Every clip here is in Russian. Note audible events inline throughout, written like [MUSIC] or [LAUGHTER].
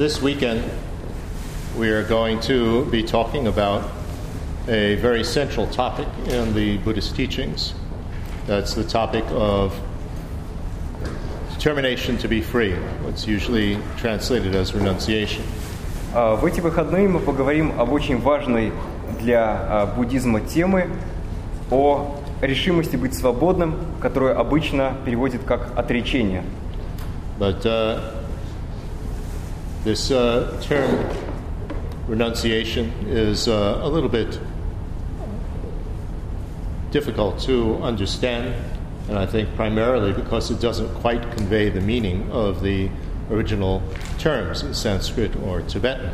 this weekend we are going to be talking about a very central topic in the Buddhist teachings. That's the topic of determination to be free, what's usually translated as renunciation. А, В эти выходные мы поговорим об очень важной для а, буддизма темы о решимости быть свободным, которую обычно переводят как отречение. But uh, this uh, term renunciation is uh, a little bit difficult to understand, and I think primarily because it doesn't quite convey the meaning of the original terms in Sanskrit or Tibetan.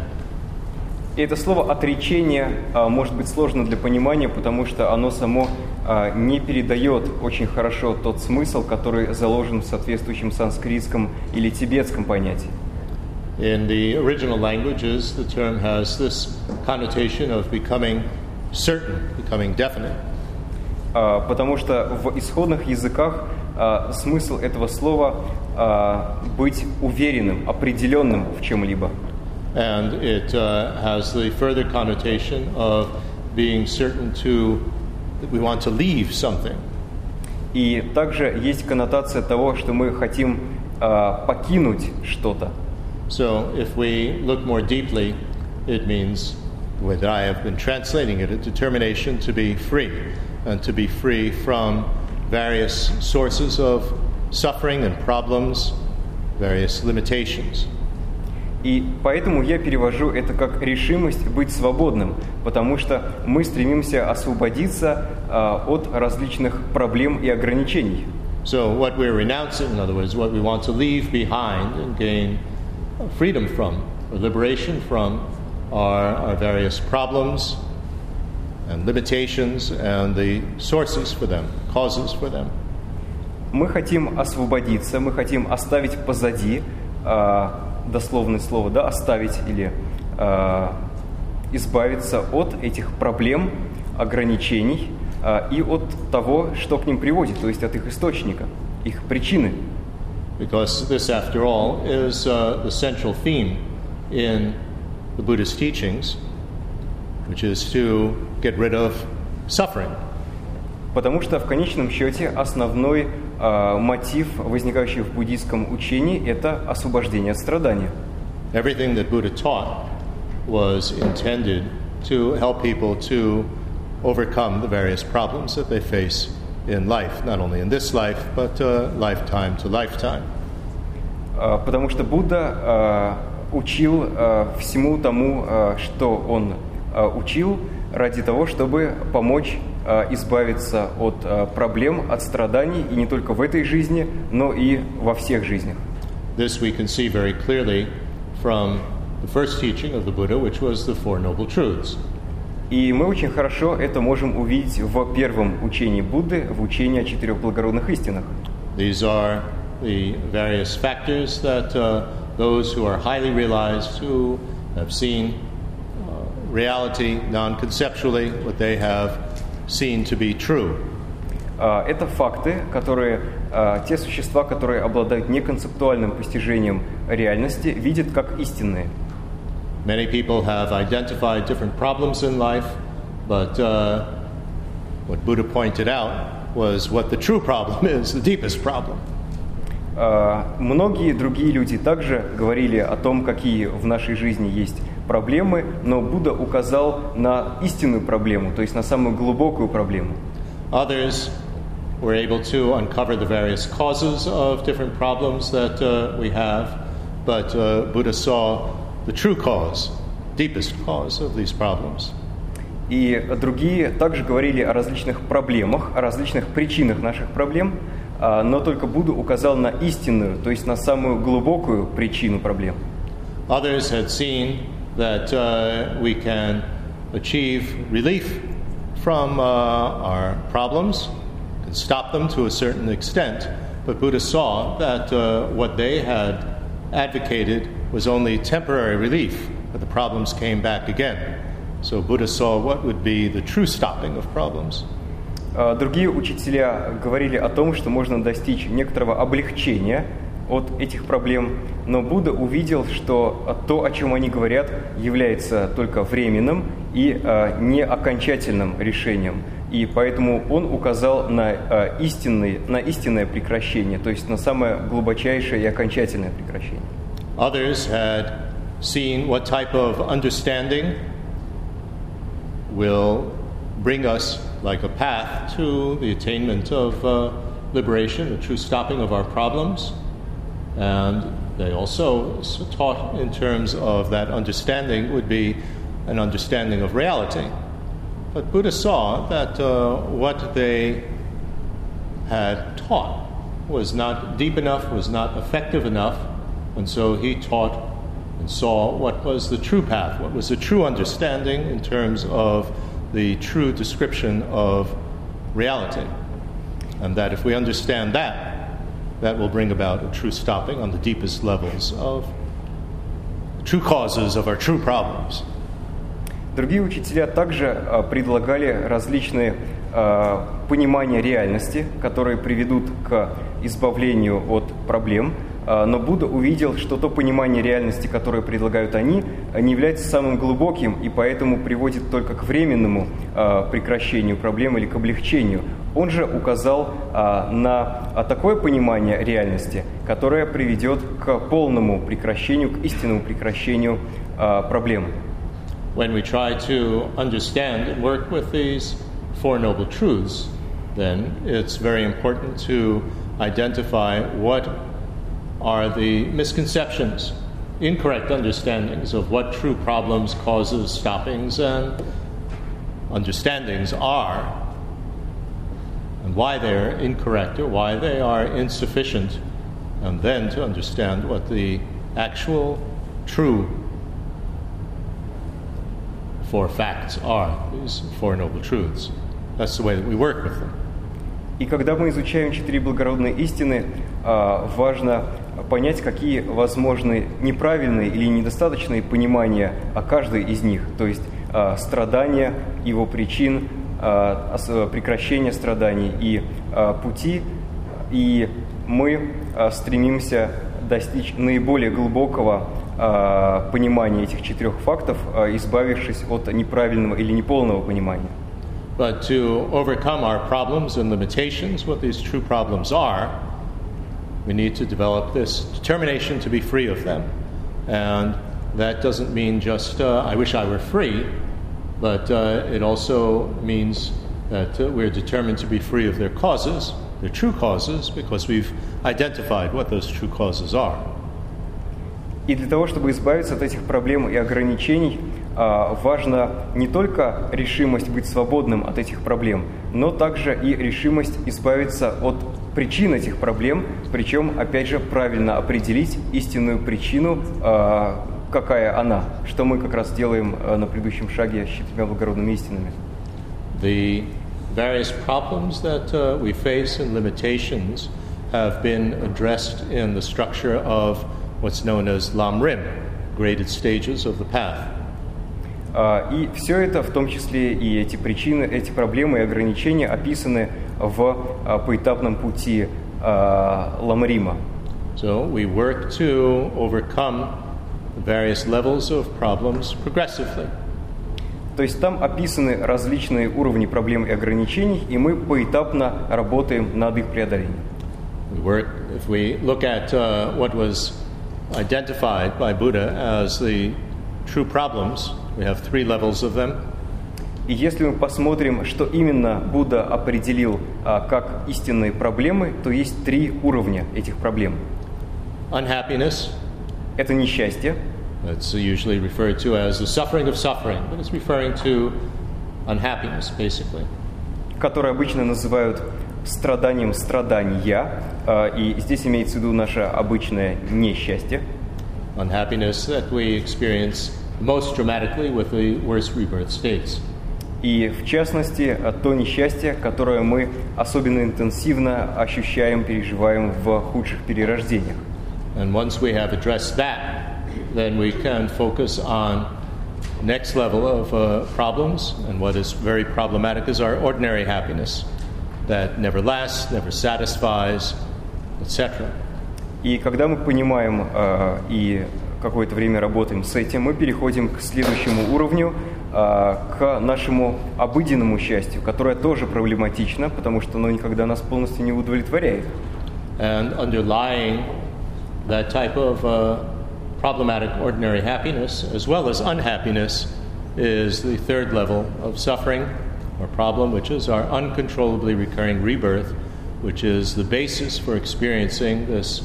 И это слово отречение а, может быть сложно для понимания, потому что оно само а, не передает очень хорошо тот смысл, который заложен в соответствующем санскритском или тибетском понятии. In the original languages, the term has this connotation of becoming certain, becoming definite. А, Потому что в исходных языках а, смысл этого слова а, быть уверенным, определенным в чем-либо. And it uh, has the further connotation of being certain to, that we want to leave something. И также есть коннотация того, что мы хотим а, покинуть что-то. So if we look more deeply, it means, the way that I have been translating it, a determination to be free, and to be free from various sources of suffering and problems, various limitations. И поэтому я перевожу это как решимость быть свободным, потому что мы стремимся освободиться а, от различных проблем и ограничений. So what we're renouncing, in other words, what we want to leave behind and gain freedom from, or liberation from, are our various problems and limitations and the sources for them, causes for them. Мы хотим освободиться, мы хотим оставить позади, а, дословное слово, да, оставить или а, избавиться от этих проблем, ограничений а, и от того, что к ним приводит, то есть от их источника, их причины. Because this, after all, is uh, the central theme in the Buddhist teachings, which is to get rid of suffering. Потому что в конечном счете основной а, мотив, возникающий в буддийском учении, это освобождение от страдания. Everything that Buddha taught was intended to help people to overcome the various problems that they face in life, not only in this life, but uh, lifetime to lifetime. А, Потому что Будда а, учил а, всему тому, а, что он а, учил, ради того, чтобы помочь а, избавиться от а, проблем, от страданий, и не только в этой жизни, но и во всех жизнях. This we can see very clearly from the first teaching of the Buddha, which was the Four Noble Truths. И мы очень хорошо это можем увидеть в первом учении Будды, в учении о четырех благородных истинах. These are the various factors that uh, those who are highly realized, who have seen uh, reality non conceptually, what they have seen to be true. А, Это факты, которые а, те существа, которые обладают неконцептуальным постижением реальности, видят как истинные. Many people have identified different problems in life, but uh, what Buddha pointed out was what the true problem is, [LAUGHS] the deepest problem. А, Многие другие люди также говорили о том, какие в нашей жизни есть проблемы, но Будда указал на истинную проблему, то есть на самую глубокую проблему. Others were able to uncover the various causes of different problems that uh, we have, but uh, Buddha saw the true cause, deepest cause of these problems. И другие также говорили о различных проблемах, о различных причинах наших проблем, а, но только Будда указал на истинную, то есть на самую глубокую причину проблем. Others had seen that uh, we can achieve relief from uh, our problems, can stop them to a certain extent, but Buddha saw that uh, what they had advocated was only temporary relief, but the problems came back again. So Buddha saw what would be the true stopping of problems. А, Другие учителя говорили о том, что можно достичь некоторого облегчения от этих проблем, но Будда увидел, что то, о чем они говорят, является только временным и э, не окончательным решением. И поэтому он указал на, э, истинный, на истинное прекращение, то есть на самое глубочайшее и окончательное прекращение. Others had seen what type of understanding will bring us like a path to the attainment of uh, liberation, the true stopping of our problems. And they also taught in terms of that understanding would be an understanding of reality. But Buddha saw that uh, what they had taught was not deep enough, was not effective enough, and so he taught and saw what was the true path, what was the true understanding in terms of the true description of reality. And that if we understand that, that will bring about a true stopping on the deepest levels of the true causes of our true problems. Другие учителя также предлагали различные понимания реальности, которые приведут к избавлению от проблем – а, но Будда увидел, что то понимание реальности, которое предлагают они, не является самым глубоким и поэтому приводит только к временному а, прекращению проблем или к облегчению. Он же указал а, на такое понимание реальности, которое приведет к полному прекращению, к истинному прекращению проблем. When we try to understand and work with these Four Noble Truths, then it's very important to identify what are the misconceptions, incorrect understandings of what true problems, causes, stoppings, and understandings are, and why they're incorrect or why they are insufficient, and then to understand what the actual true four facts are, these Four Noble Truths. That's the way that we work with them. И когда мы изучаем четыре благородные истины, важно понять, какие возможны неправильные или недостаточные понимания о каждой из них, то есть страдания, его причин, прекращение страданий и пути, и мы стремимся достичь наиболее глубокого понимания этих четырех фактов, избавившись от неправильного или неполного понимания. But to overcome our problems and limitations, what these true problems are, we need to develop this determination to be free of them. And that doesn't mean just, uh, I wish I were free, but uh, it also means that uh, we're determined to be free of their causes, their true causes, because we've identified what those true causes are. И для того, чтобы избавиться от этих проблем и ограничений, важна не только решимость быть свободным от этих проблем, но также и решимость избавиться от причин этих проблем, причем, опять же, правильно определить истинную причину, какая она, что мы как раз делаем на предыдущем шаге с четырьмя благородными истинами. The various problems that uh, we face and limitations have been addressed in the structure of what's known as Lam Rim, graded stages of the path. И все это, в том числе и эти причины, эти проблемы и ограничения описаны в поэтапном пути Ламрима. So we work to overcome various levels of problems progressively. То есть там описаны различные уровни проблем и ограничений, и мы поэтапно работаем над их преодолением. We work, if we look at uh, what was identified by Buddha as the true problems. We have three levels of them. И если мы посмотрим, что именно Будда определил а, как истинные проблемы, то есть три уровня этих проблем. Unhappiness. Это несчастье. It's usually referred to as the suffering of suffering, but it's referring to unhappiness, basically. Которое обычно называют страданием страдания, и здесь имеется в виду наше обычное несчастье. Unhappiness that we experience most dramatically with the worst rebirth states. И в частности, то несчастье, которое мы особенно интенсивно ощущаем, переживаем в худших перерождениях. And once we have addressed that, then we can focus on next level of uh, problems, and what is very problematic is our ordinary happiness that never lasts, never satisfies, etc. И когда мы понимаем э, и какое-то время работаем с этим, мы переходим к следующему уровню, к нашему обыденному счастью, которое тоже проблематично, потому что оно никогда нас полностью не удовлетворяет. And underlying that type of uh, problematic ordinary happiness, as well as unhappiness, is the third level of suffering or problem, which is our uncontrollably recurring rebirth, which is the basis for experiencing this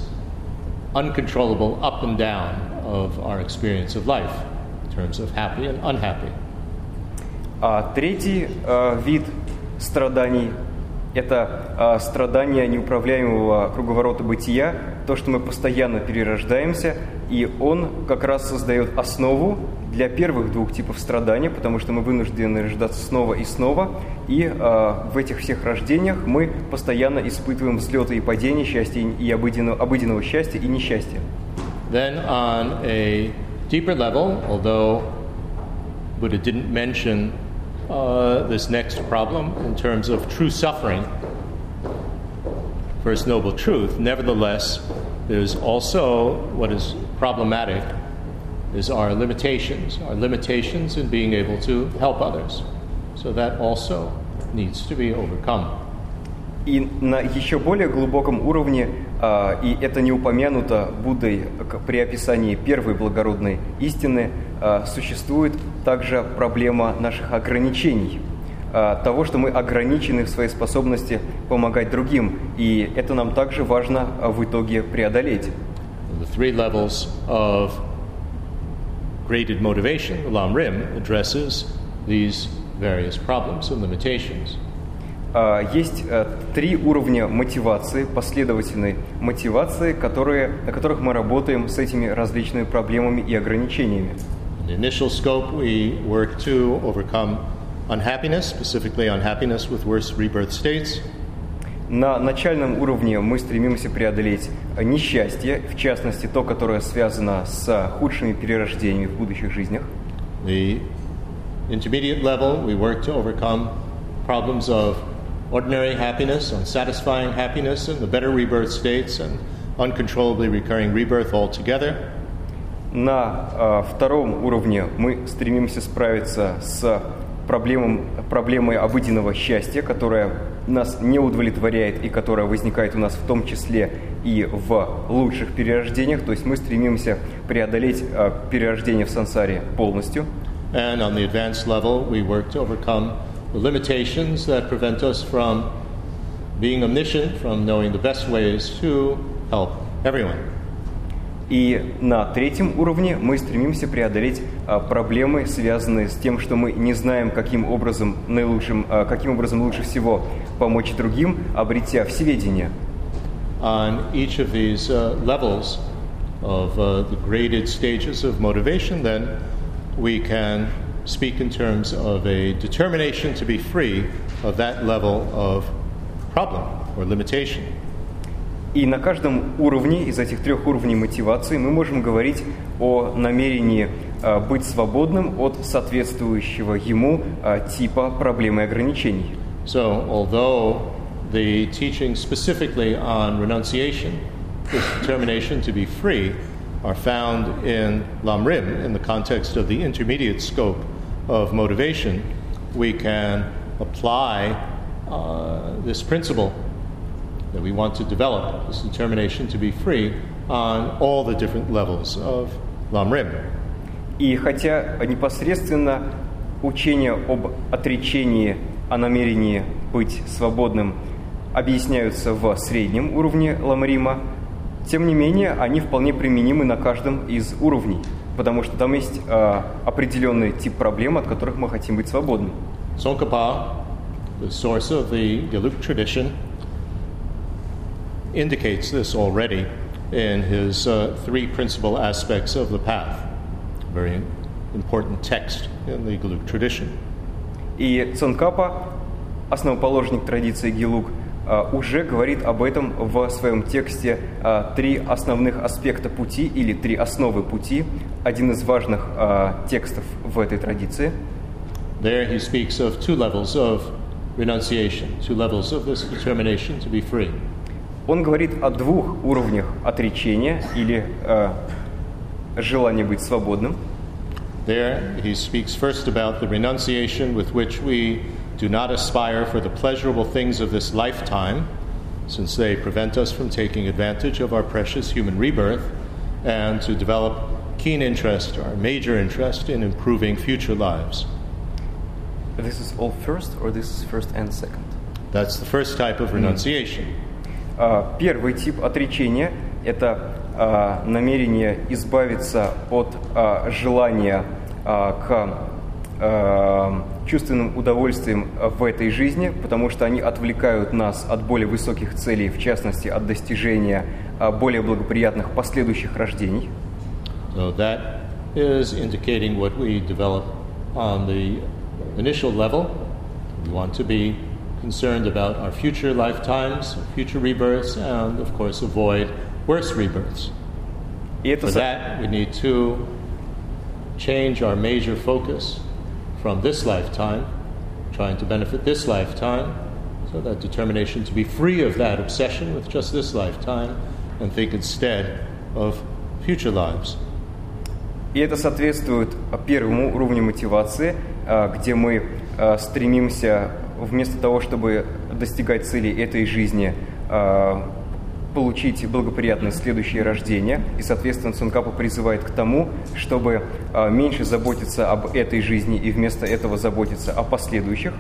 uncontrollable up and down of our experience of life in terms of happy and unhappy. А третий э, вид страданий – это э, страдания неуправляемого круговорота бытия, то, что мы постоянно перерождаемся, и он как раз создает основу для первых двух типов страдания, потому что мы вынуждены рождаться снова и снова, и э, в этих всех рождениях мы постоянно испытываем взлеты и падения счастья и обыденного, обыденного счастья и несчастья. Then, on a deeper level, although Buddha didn't mention uh, this next problem in terms of true suffering, First Noble Truth, nevertheless, there's also what is problematic is our limitations, our limitations in being able to help others. So that also needs to be overcome. И на еще более глубоком уровне, а, и это не упомянуто Буддой при описании первой благородной истины, а, существует также проблема наших ограничений, а, того, что мы ограничены в своей способности помогать другим, и это нам также важно в итоге преодолеть. These various problems and limitations. А, Есть э, три уровня мотивации, последовательной мотивации, которые, на которых мы работаем с этими различными проблемами и ограничениями. The initial scope, we work to overcome unhappiness, specifically unhappiness with worse rebirth states. На начальном уровне мы стремимся преодолеть несчастье, в частности то, которое связано с худшими перерождениями в будущих жизнях. The intermediate level, we work to overcome problems of ordinary happiness, unsatisfying happiness, and the better rebirth states, and uncontrollably recurring rebirth altogether. На э, втором уровне мы стремимся справиться с проблемом, проблемой обыденного счастья, которая нас не удовлетворяет и которая возникает у нас в том числе и в лучших перерождениях. То есть мы стремимся преодолеть э, перерождение в сансаре полностью. And on the advanced level, we work to overcome the limitations that prevent us from being omniscient, from knowing the best ways to help everyone. И на третьем уровне мы стремимся преодолеть а, проблемы, связанные с тем, что мы не знаем, каким образом, наилучшим, а, каким образом лучше всего помочь другим, обретя всеведение. On each of these uh, levels of uh, the graded stages of motivation, then we can speak in terms of a determination to be free of that level of problem or limitation. И на каждом уровне из этих трех уровней мотивации мы можем говорить о намерении а, быть свободным от соответствующего ему а, типа проблем и ограничений. So, although the teaching specifically on renunciation, this determination to be free, are found in Lamrim in the context of the intermediate scope of motivation, we can apply uh, this principle that we want to develop, this determination to be free, on all the different levels of Lamrim. И хотя непосредственно учение об отречении, о намерении быть свободным объясняются в среднем уровне ламрима, тем не менее они вполне применимы на каждом из уровней, потому что там есть э, определенный тип проблем, от которых мы хотим быть свободны. Tsongkhapa, the source of the Gelug tradition, indicates this already in his uh, three principal aspects of the path. Very important text in the Gelug tradition. И Цонкапа, основоположник традиции Гилук, э, уже говорит об этом в своем тексте э, «Три основных аспекта пути» или «Три основы пути», один из важных э, текстов в этой традиции. There he speaks of two levels of renunciation, two levels of this determination to be free. Он говорит о двух уровнях отречения или э, желания быть свободным. There, he speaks first about the renunciation with which we do not aspire for the pleasurable things of this lifetime, since they prevent us from taking advantage of our precious human rebirth, and to develop keen interest, our major interest, in improving future lives. This is all first, or this is first and second? That's the first type of renunciation. А, Первый тип отречения – это а, намерение избавиться от а, желания а, к а, чувственным удовольствиям в этой жизни, потому что они отвлекают нас от более высоких целей, в частности, от достижения а, более благоприятных последующих рождений. So that is indicating what we develop on the initial level. We want to be concerned about our future lifetimes, future rebirths, and of course avoid worse rebirths. For that, we need to change our major focus from this lifetime, trying to benefit this lifetime, so that determination to be free of that obsession with just this lifetime and think instead of future lives. И это соответствует а, первому уровню мотивации, а, где мы а, стремимся вместо того, чтобы достигать цели этой жизни, а, получить благоприятное следующее рождение. И, соответственно, Цункапа призывает к тому, чтобы а, меньше заботиться об этой жизни и вместо этого заботиться о последующих.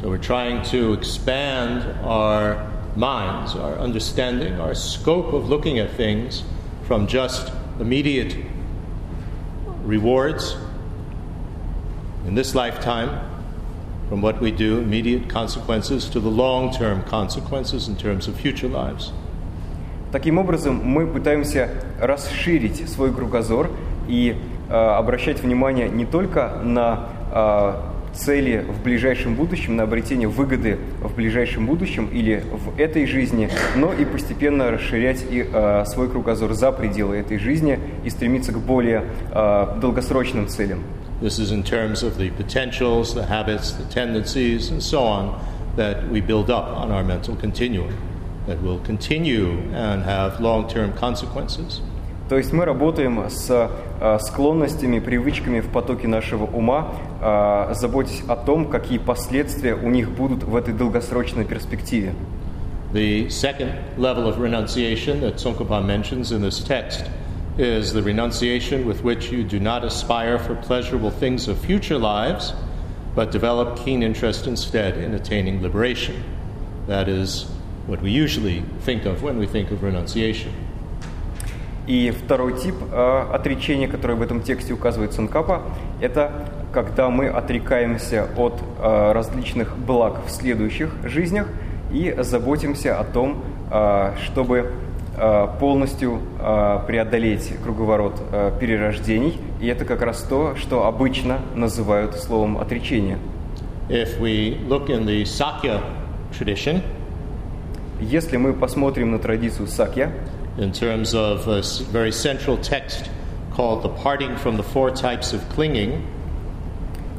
So we're trying to expand our minds, our understanding, our scope of looking at things from just immediate rewards in this lifetime, from what we do, immediate consequences, to the long term consequences in terms of future lives. Таким образом, мы пытаемся расширить свой кругозор и э, обращать внимание не только на э, цели в ближайшем будущем, на обретение выгоды в ближайшем будущем или в этой жизни, но и постепенно расширять и э, свой кругозор за пределы этой жизни и стремиться к более э, долгосрочным целям. This is in terms of the potentials, the habits, the tendencies, and so on that we build up on our mental continuum that will continue and have long term consequences. То есть мы работаем с э, склонностями, привычками в потоке нашего ума, э, заботясь о том, какие последствия у них будут в этой долгосрочной перспективе. The second level of renunciation that Tsongkhapa mentions in this text is the renunciation with which you do not aspire for pleasurable things of future lives, but develop keen interest instead in attaining liberation. That is what we usually think of when we think of renunciation. И второй тип э, отречения, который в этом тексте указывает Цункапа, это когда мы отрекаемся от э, различных благ в следующих жизнях и заботимся о том, э, чтобы э, полностью э, преодолеть круговорот э, перерождений. И это как раз то, что обычно называют словом отречение. If we look in the Sakya tradition, Если мы посмотрим на традицию Сакья, in terms of a very central text called The Parting from the Four Types of Clinging,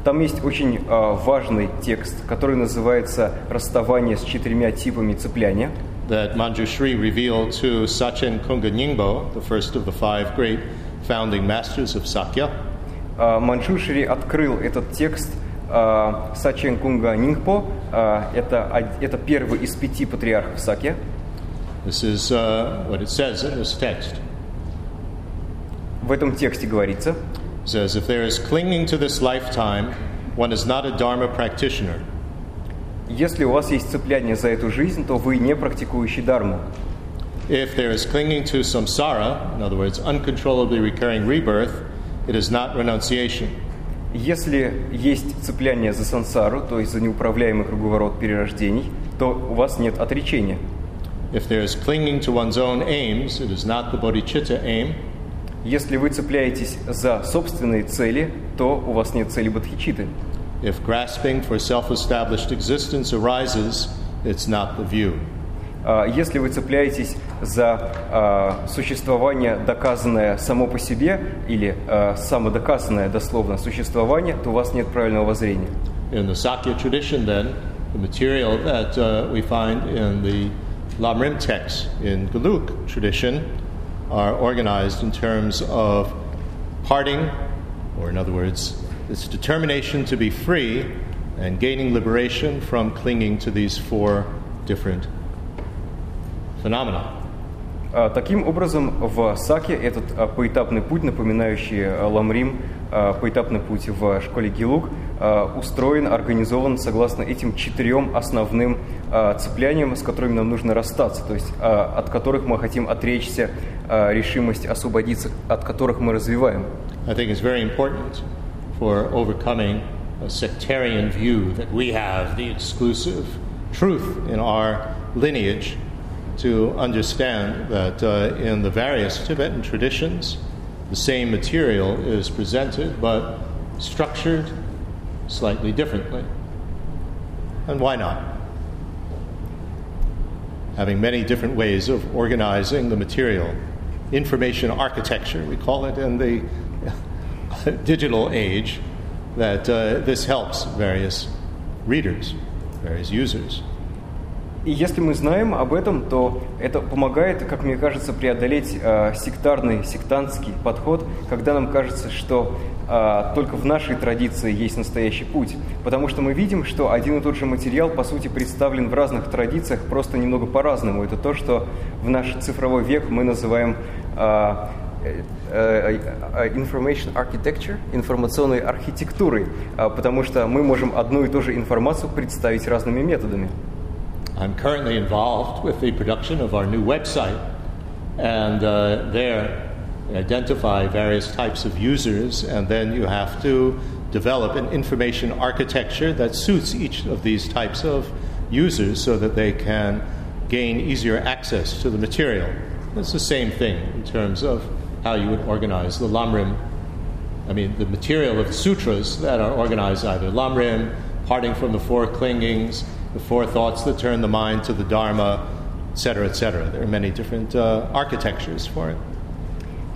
Там есть очень э, важный текст, который называется «Расставание с четырьмя типами цепляния». that Manjushri revealed to Sachen Kunga Nyingbo, the first of the five great founding masters of Sakya. А, Манчушри открыл этот текст а, Сачен Кунга Нингпо. А, Это, это первый из пяти патриархов Сакья. This is uh, what it says in this text. В этом тексте говорится, It says, If there is clinging to this lifetime, one is not a Dharma practitioner. если у вас есть цепляние за эту жизнь, то вы не практикующий дарму. If there is clinging to samsara, in other words, uncontrollably recurring rebirth, it is not renunciation. Если есть цепляние за сансару, то есть за неуправляемый круговорот перерождений, то у вас нет отречения. If there is clinging to one's own aims, it is not the bodhicitta aim. Если вы цепляетесь за собственные цели, то у вас нет цели бодхичиты. If grasping for self established existence arises, it's not the view. А, Если вы цепляетесь за а, существование, доказанное само по себе, или а, самодоказанное дословно существование, то у вас нет правильного воззрения. In the Sakya tradition, then, the material that uh, we find in the Lamrim texts in Geluk tradition are organized in terms of parting, or in other words, this determination to be free and gaining liberation from clinging to these four different phenomena. А, Таким образом, в Саке этот а, поэтапный путь, напоминающий а, Ламрим, поэтапный путь в школе Гилук, устроен, организован согласно этим четырем основным цепляниям, с которыми нам нужно расстаться, то есть от которых мы хотим отречься, решимость освободиться, от которых мы развиваем. I think it's very important for overcoming a sectarian view that we have the exclusive truth in our lineage to understand that uh, in the various Tibetan traditions, the same material is presented but structured slightly differently. And why not? Having many different ways of organizing the material, information architecture, we call it in the [LAUGHS] digital age, that uh, this helps various readers, various users. И если мы знаем об этом, то это помогает, как мне кажется, преодолеть э, сектарный, сектантский подход, когда нам кажется, что э, только в нашей традиции есть настоящий путь. Потому что мы видим, что один и тот же материал, по сути, представлен в разных традициях, просто немного по-разному. Это то, что в наш цифровой век мы называем э, э, э, information architecture, информационной архитектурой, потому что мы можем одну и ту же информацию представить разными методами. I'm currently involved with the production of our new website, and uh, there identify various types of users, and then you have to develop an information architecture that suits each of these types of users so that they can gain easier access to the material. It's the same thing in terms of how you would organize the Lamrim. I mean, the material of the sutras that are organized either Lamrim, parting from the four clingings, the four thoughts that turn the mind to the Dharma, etc., etc. There are many different uh, architectures for it.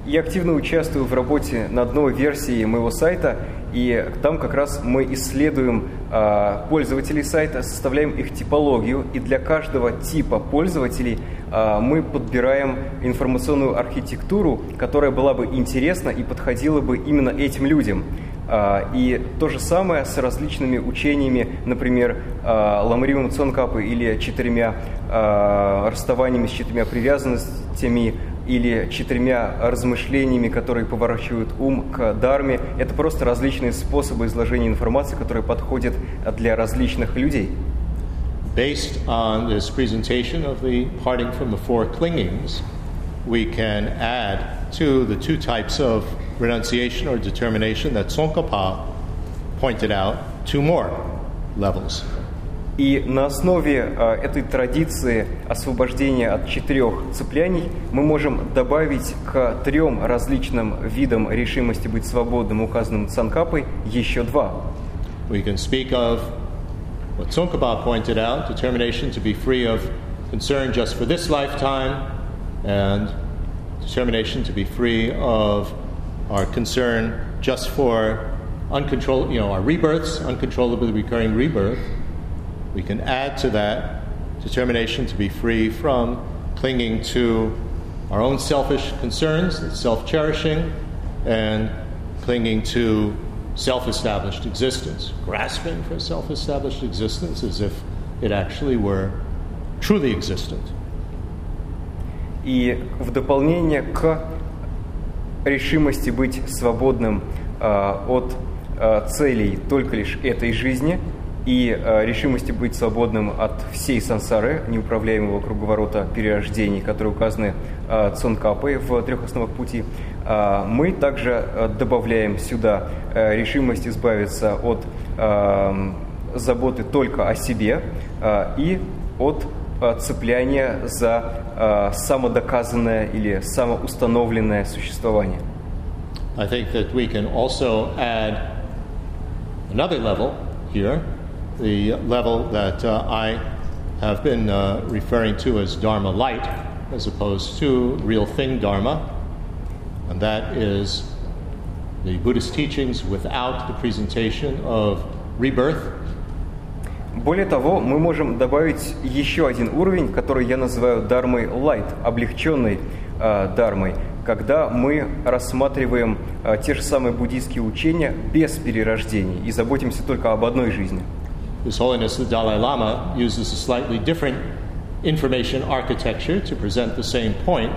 Я активно участвую в работе над новой версией моего сайта, и там как раз мы исследуем э, пользователей сайта, составляем их типологию, и для каждого типа пользователей э, мы подбираем информационную архитектуру, которая была бы интересна и подходила бы именно этим людям. А, И то же самое с различными учениями, например, а, Ламривом Цонкапы или четырьмя а, расставаниями с четырьмя привязанностями или четырьмя размышлениями, которые поворачивают ум к дарме. Это просто различные способы изложения информации, которые подходят для различных людей. Based on this presentation of the parting from the four clingings, we can add to the two types of renunciation or determination that Tsongkhapa pointed out two more levels. И на основе э, этой традиции освобождения от четырех цепляний мы можем добавить к трем различным видам решимости быть свободным, указанным Цанкапой, еще два. We can speak of what Tsongkhapa pointed out determination to be free of concern just for this lifetime, and determination to be free of our concern just for uncontrolled, you know, our rebirths, uncontrollably recurring rebirth. We can add to that determination to be free from clinging to our own selfish concerns, self cherishing, and clinging to self established existence, grasping for self established existence as if it actually were truly existent. И в дополнение к решимости быть свободным э, от э, целей только лишь этой жизни и э, решимости быть свободным от всей сансары, неуправляемого круговорота перерождений, которые указаны Цонкапой в трех основах пути, мы также добавляем сюда решимость избавиться от заботы только о себе и от э, цепляния за э, самодоказанное или самоустановленное существование. I think that we can also add another level here, the level that uh, I have been uh, referring to as Dharma light, as opposed to real thing Dharma, and that is the Buddhist teachings without the presentation of rebirth, Более того, мы можем добавить еще один уровень, который я называю дармой light, облегченной э, дармой, когда мы рассматриваем э, те же самые буддийские учения без перерождений и заботимся только об одной жизни. His Holiness the Dalai Lama uses a slightly different information architecture to present the same point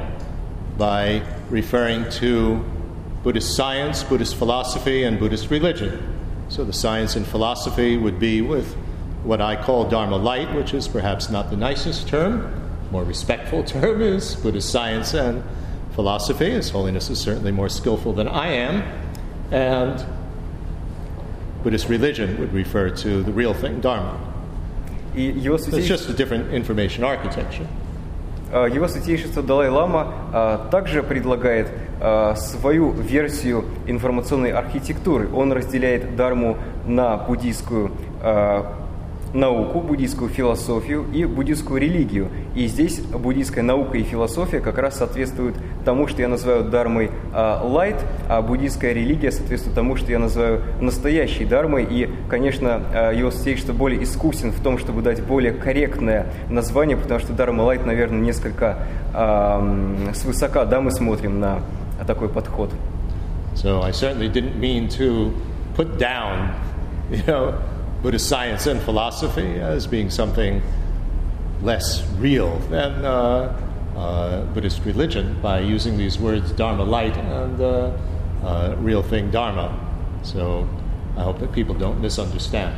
by referring to Buddhist science, Buddhist philosophy, and Buddhist religion. So the science and philosophy would be with what I call Dharma light, which is perhaps not the nicest term. More respectful term [LAUGHS] is Buddhist science and philosophy. His Holiness is certainly more skillful than I am. And Buddhist religion would refer to the real thing, Dharma. И его It's just a different information architecture. А, Его святейшество Далай-Лама а, также предлагает а, свою версию информационной архитектуры. Он разделяет дарму на буддийскую а, науку, буддийскую философию и буддийскую религию. И здесь буддийская наука и философия как раз соответствуют тому, что я называю дармой а, light, а буддийская религия соответствует тому, что я называю настоящей дармой. И, конечно, а, его святейшество более искусен в том, чтобы дать более корректное название, потому что дарма light, наверное, несколько а, свысока, да, мы смотрим на такой подход. So I certainly didn't mean to put down, you know, Buddhist science and philosophy as being something less real than uh, uh, Buddhist religion by using these words Dharma light and uh, uh, real thing Dharma. So I hope that people don't misunderstand.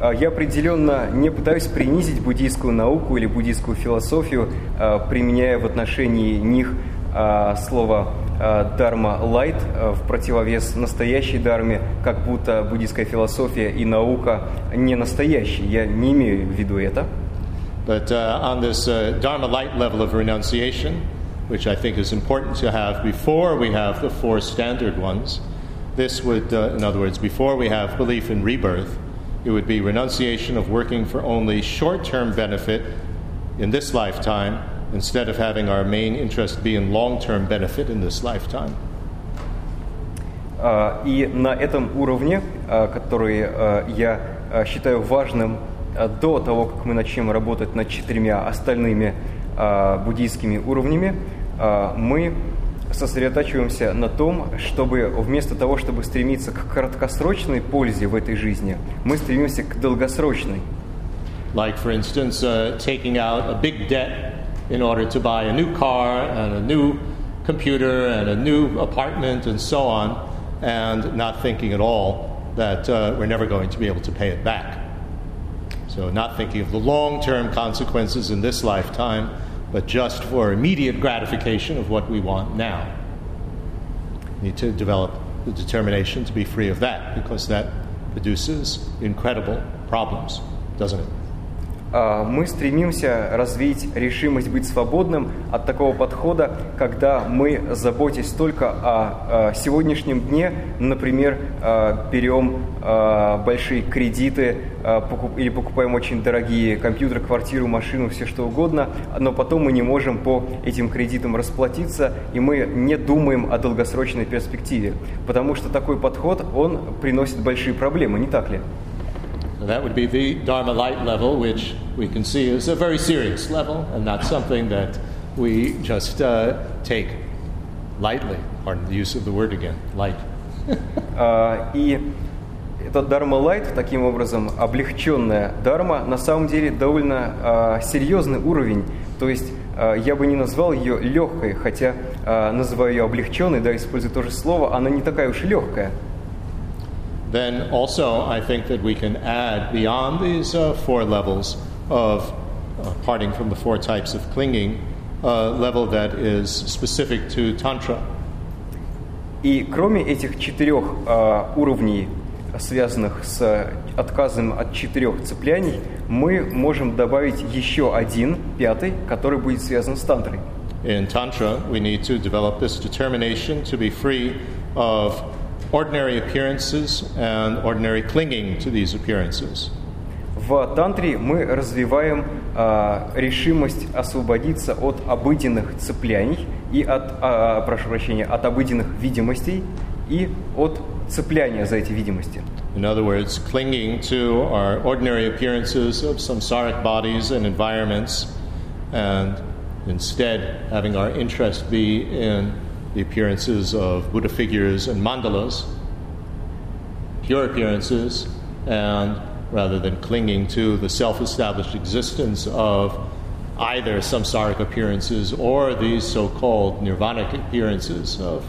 А, Я определенно не пытаюсь принизить буддийскую науку или буддийскую философию, а, применяя в отношении них а, слово а, «дарма лайт» а, в противовес настоящей дарме, как будто буддийская философия и наука не настоящие. Я не имею в виду это. But uh, on this uh, Dharma light level of renunciation, which I think is important to have before we have the four standard ones, this would, uh, in other words, before we have belief in rebirth, it would be renunciation of working for only short term benefit in this lifetime instead of having our main interest be in long term benefit in this lifetime. А, И на этом уровне, а, который а, я считаю важным до того, как мы начнем работать над четырьмя остальными буддийскими уровнями, мы сосредотачиваемся на том, чтобы вместо того, чтобы стремиться к краткосрочной пользе в этой жизни, мы стремимся к долгосрочной. Like, for instance, uh, taking out a big debt in order to buy a new car and a new computer and a new apartment and so on, and not thinking at all that uh, we're never going to be able to pay it back. So, not thinking of the long term consequences in this lifetime, but just for immediate gratification of what we want now. We Need to develop the determination to be free of that because that produces incredible problems, doesn't it? А, Мы стремимся развить решимость быть свободным от такого подхода, когда мы, заботясь только о, сегодняшнем дне, например, а, берем а, большие кредиты или покупаем очень дорогие компьютеры, квартиру, машину, все что угодно, но потом мы не можем по этим кредитам расплатиться, и мы не думаем о долгосрочной перспективе, потому что такой подход, он приносит большие проблемы, не так ли? That would be the Dharma light level, which we can see is a very serious level and not something that we just uh, take lightly. Pardon the use of the word again, light. [LAUGHS] И этот Dharma Light, таким образом, облегченная Дharma, на самом деле довольно а, серьезный уровень. То есть а, я бы не назвал ее легкой, хотя а, называю ее облегченной, да, использую то же слово, она не такая уж легкая. Then also, I think that we can add beyond these uh, four levels of uh, parting from the four types of clinging, a level that is specific to Tantra. И кроме этих четырех а, уровней, связанных с отказом от четырех цепляний, мы можем добавить еще один, пятый, который будет связан с тантрой. In Tantra, we need to develop this determination to be free of ordinary appearances and ordinary clinging to these appearances. В тантре мы развиваем а, решимость освободиться от обыденных цепляний и от, а, прошу прощения, от обыденных видимостей и от цепляния за эти видимости. In other words, clinging to our ordinary appearances of samsaric bodies and environments, and instead having our interest be in the appearances of Buddha figures and mandalas, pure appearances, and rather than clinging to the self established existence of either samsaric appearances or these so called nirvanic appearances of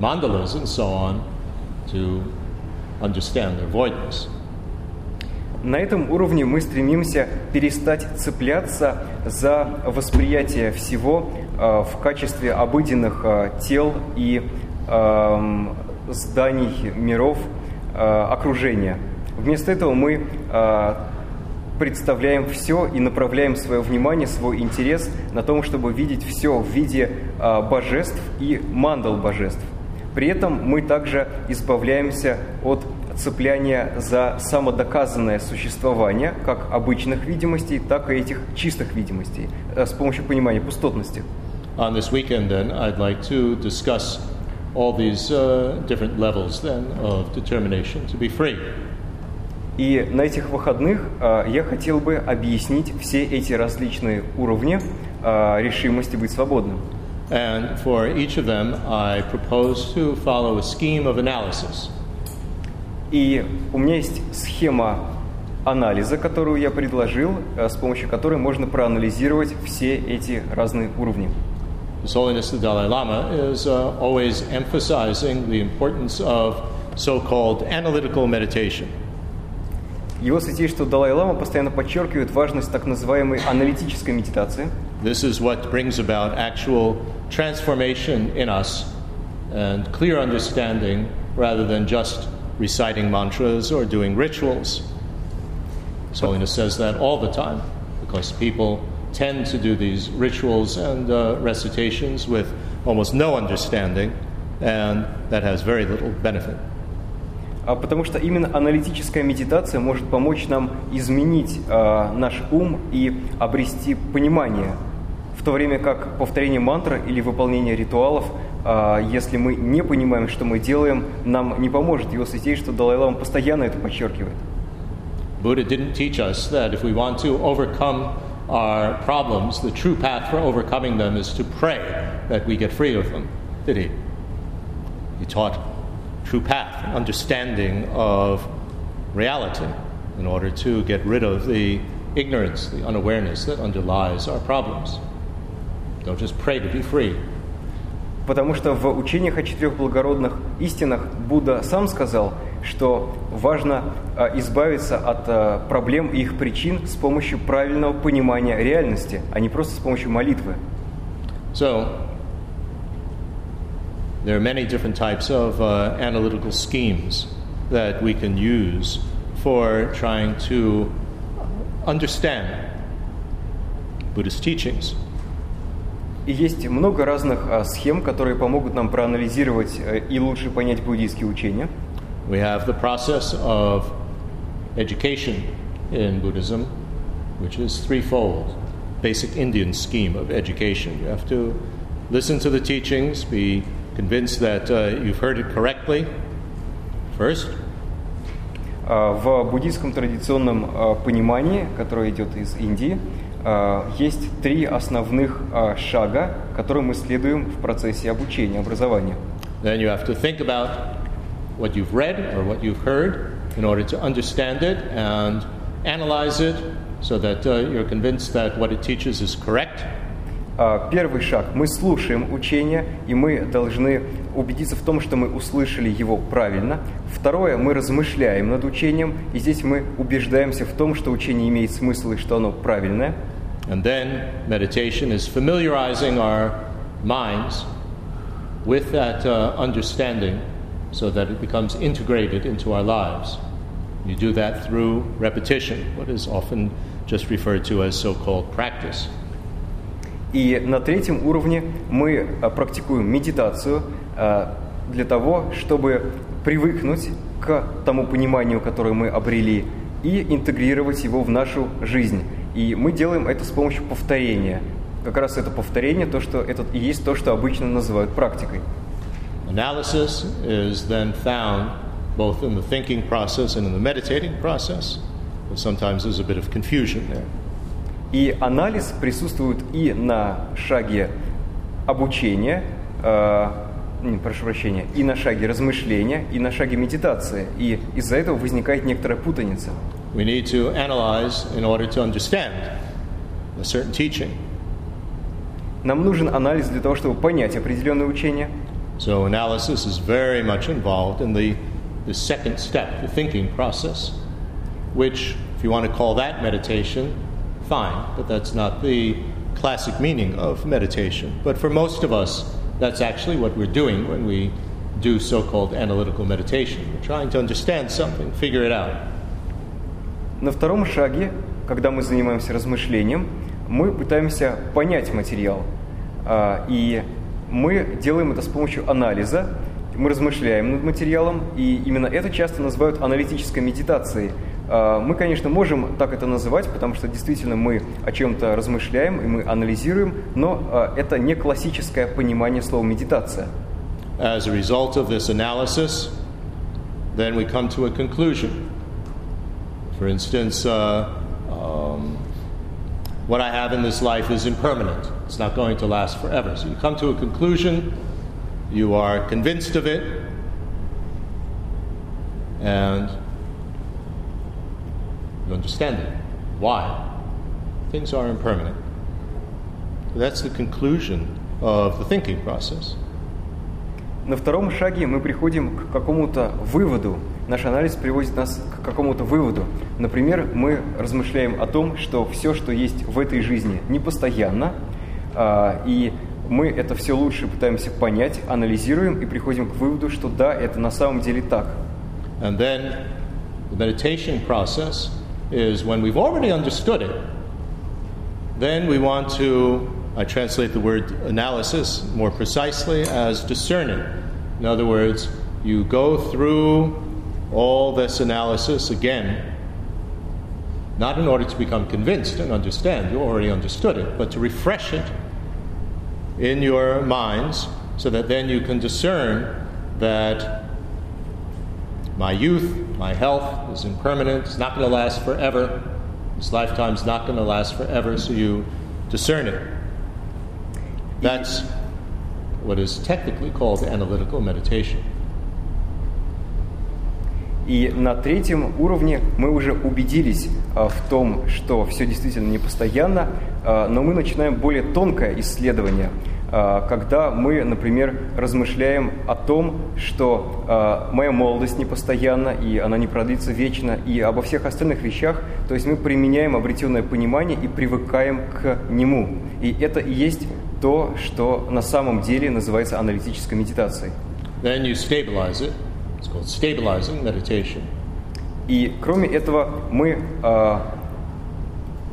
mandalas and so on, to understand their voidness. На этом уровне мы стремимся перестать цепляться за восприятие всего э, в качестве обыденных э, тел и э, зданий, миров, э, окружения. Вместо этого мы э, представляем все и направляем свое внимание, свой интерес на том, чтобы видеть все в виде э, божеств и мандал божеств. При этом мы также избавляемся от цепляния за самодоказанное существование как обычных видимостей, так и этих чистых видимостей с помощью понимания пустотности. On this weekend, then, I'd like to discuss all these uh, different levels then of determination to be free. И на этих выходных uh, я хотел бы объяснить все эти различные уровни uh, решимости быть свободным. And for each of them, I propose to follow a scheme of analysis. И у меня есть схема анализа, которую я предложил, с помощью которой можно проанализировать все эти разные уровни. His Holiness the Dalai Lama is uh, always emphasizing the importance of so-called analytical meditation. Его святейшество Далай-Лама постоянно подчеркивает важность так называемой аналитической медитации. This is what brings about actual transformation in us and clear understanding rather than just reciting mantras or doing rituals. His Holiness says that all the time because people tend to do these rituals and uh, recitations with almost no understanding, and that has very little benefit. Потому что именно аналитическая медитация может помочь нам изменить э, наш ум и обрести понимание, в то время как повторение мантры или выполнение ритуалов если мы не понимаем, что мы делаем, нам не поможет. Его святейшество Далай-Лама постоянно это подчеркивает. Buddha didn't teach us that if we want to overcome our problems, the true path for overcoming them is to pray that we get free of them, did he? He taught true path, understanding of reality in order to get rid of the ignorance, the unawareness that underlies our problems. Don't just pray to be free. Потому что в учениях о четырех благородных истинах Будда сам сказал, что важно избавиться от проблем и их причин с помощью правильного понимания реальности, а не просто с помощью молитвы. So, there are many different types of uh, analytical schemes that we can use for trying to understand Buddhist teachings. И есть много разных а, схем, которые помогут нам проанализировать и лучше понять буддийские учения. We have the process of education in Buddhism, which is threefold. Basic Indian scheme of education. You have to listen to the teachings, be convinced that uh, you've heard it correctly first. В буддийском традиционном понимании, которое идет из Индии, есть три основных шага, которым мы следуем в процессе обучения, образования. Then you have to think about what you've read or what you've heard in order to understand it and analyze it so that uh, you're convinced that what it teaches is correct. Первый шаг. Мы слушаем учение, и мы должны убедиться в том, что мы услышали его правильно. Второе. Мы размышляем над учением, и здесь мы убеждаемся в том, что учение имеет смысл и что оно правильное. And then meditation is familiarizing our minds with that uh, understanding so that it becomes integrated into our lives. You do that through repetition, what is often just referred to as so called practice. И на третьем уровне мы практикуем медитацию для того, чтобы привыкнуть к тому пониманию, которое мы обрели, и интегрировать его в нашу жизнь. И мы делаем это с помощью повторения. Как раз это повторение, то, что это и есть то, что обычно называют практикой. Analysis is then found both in the thinking process and in the meditating process. But sometimes there's a bit of confusion there. И анализ присутствует и на шаге обучения, э, не, прошу прощения, и на шаге размышления, и на шаге медитации. И из-за этого возникает некоторая путаница. We need to analyze in order to understand a certain teaching. Нам нужен анализ для того, чтобы понять определенное учение. So analysis is very much involved in the, the second step, the thinking process, which, if you want to call that meditation, fine, but that's not the classic meaning of meditation. But for most of us, that's actually what we're doing when we do so called analytical meditation. We're trying to understand something, figure it out. На втором шаге, когда мы занимаемся размышлением, мы пытаемся понять материал. А, И мы делаем это с помощью анализа, мы размышляем над материалом, и именно это часто называют аналитической медитацией. А, Мы, конечно, можем так это называть, потому что действительно мы о чем-то размышляем и мы анализируем, но а, это не классическое понимание слова медитация. As a result of this analysis, then we come to a conclusion. For instance, uh, um, what I have in this life is impermanent. It's not going to last forever. So you come to a conclusion, you are convinced of it, and you understand it. Why? Things are impermanent. That's the conclusion of the thinking process. На втором шаге мы приходим к какому-то выводу. Наш анализ приводит нас к какому-то выводу. Например, мы размышляем о том, что все, что есть в этой жизни, не постоянно, а, и мы это все лучше пытаемся понять, анализируем и приходим к выводу, что да, это на самом деле так. And then the meditation process is when we've already understood it, then we want to, I translate the word analysis more precisely as discerning. In other words, you go through all this analysis again, not in order to become convinced and understand, you already understood it, but to refresh it in your minds so that then you can discern that my youth, my health is impermanent, it's not going to last forever. This lifetime's not going to last forever, so you discern it. That's what is technically called analytical meditation. И на третьем уровне мы уже убедились а, в том, что все действительно непостоянно, а, но мы начинаем более тонкое исследование, а, когда мы, например, размышляем о том, что моя молодость непостоянна, и она не продлится вечно, и обо всех остальных вещах, то есть мы применяем обретенное понимание и привыкаем к нему. И это и есть то, что на самом деле называется аналитической медитацией. Then you stabilize it. It's called stabilizing meditation. И кроме этого мы а,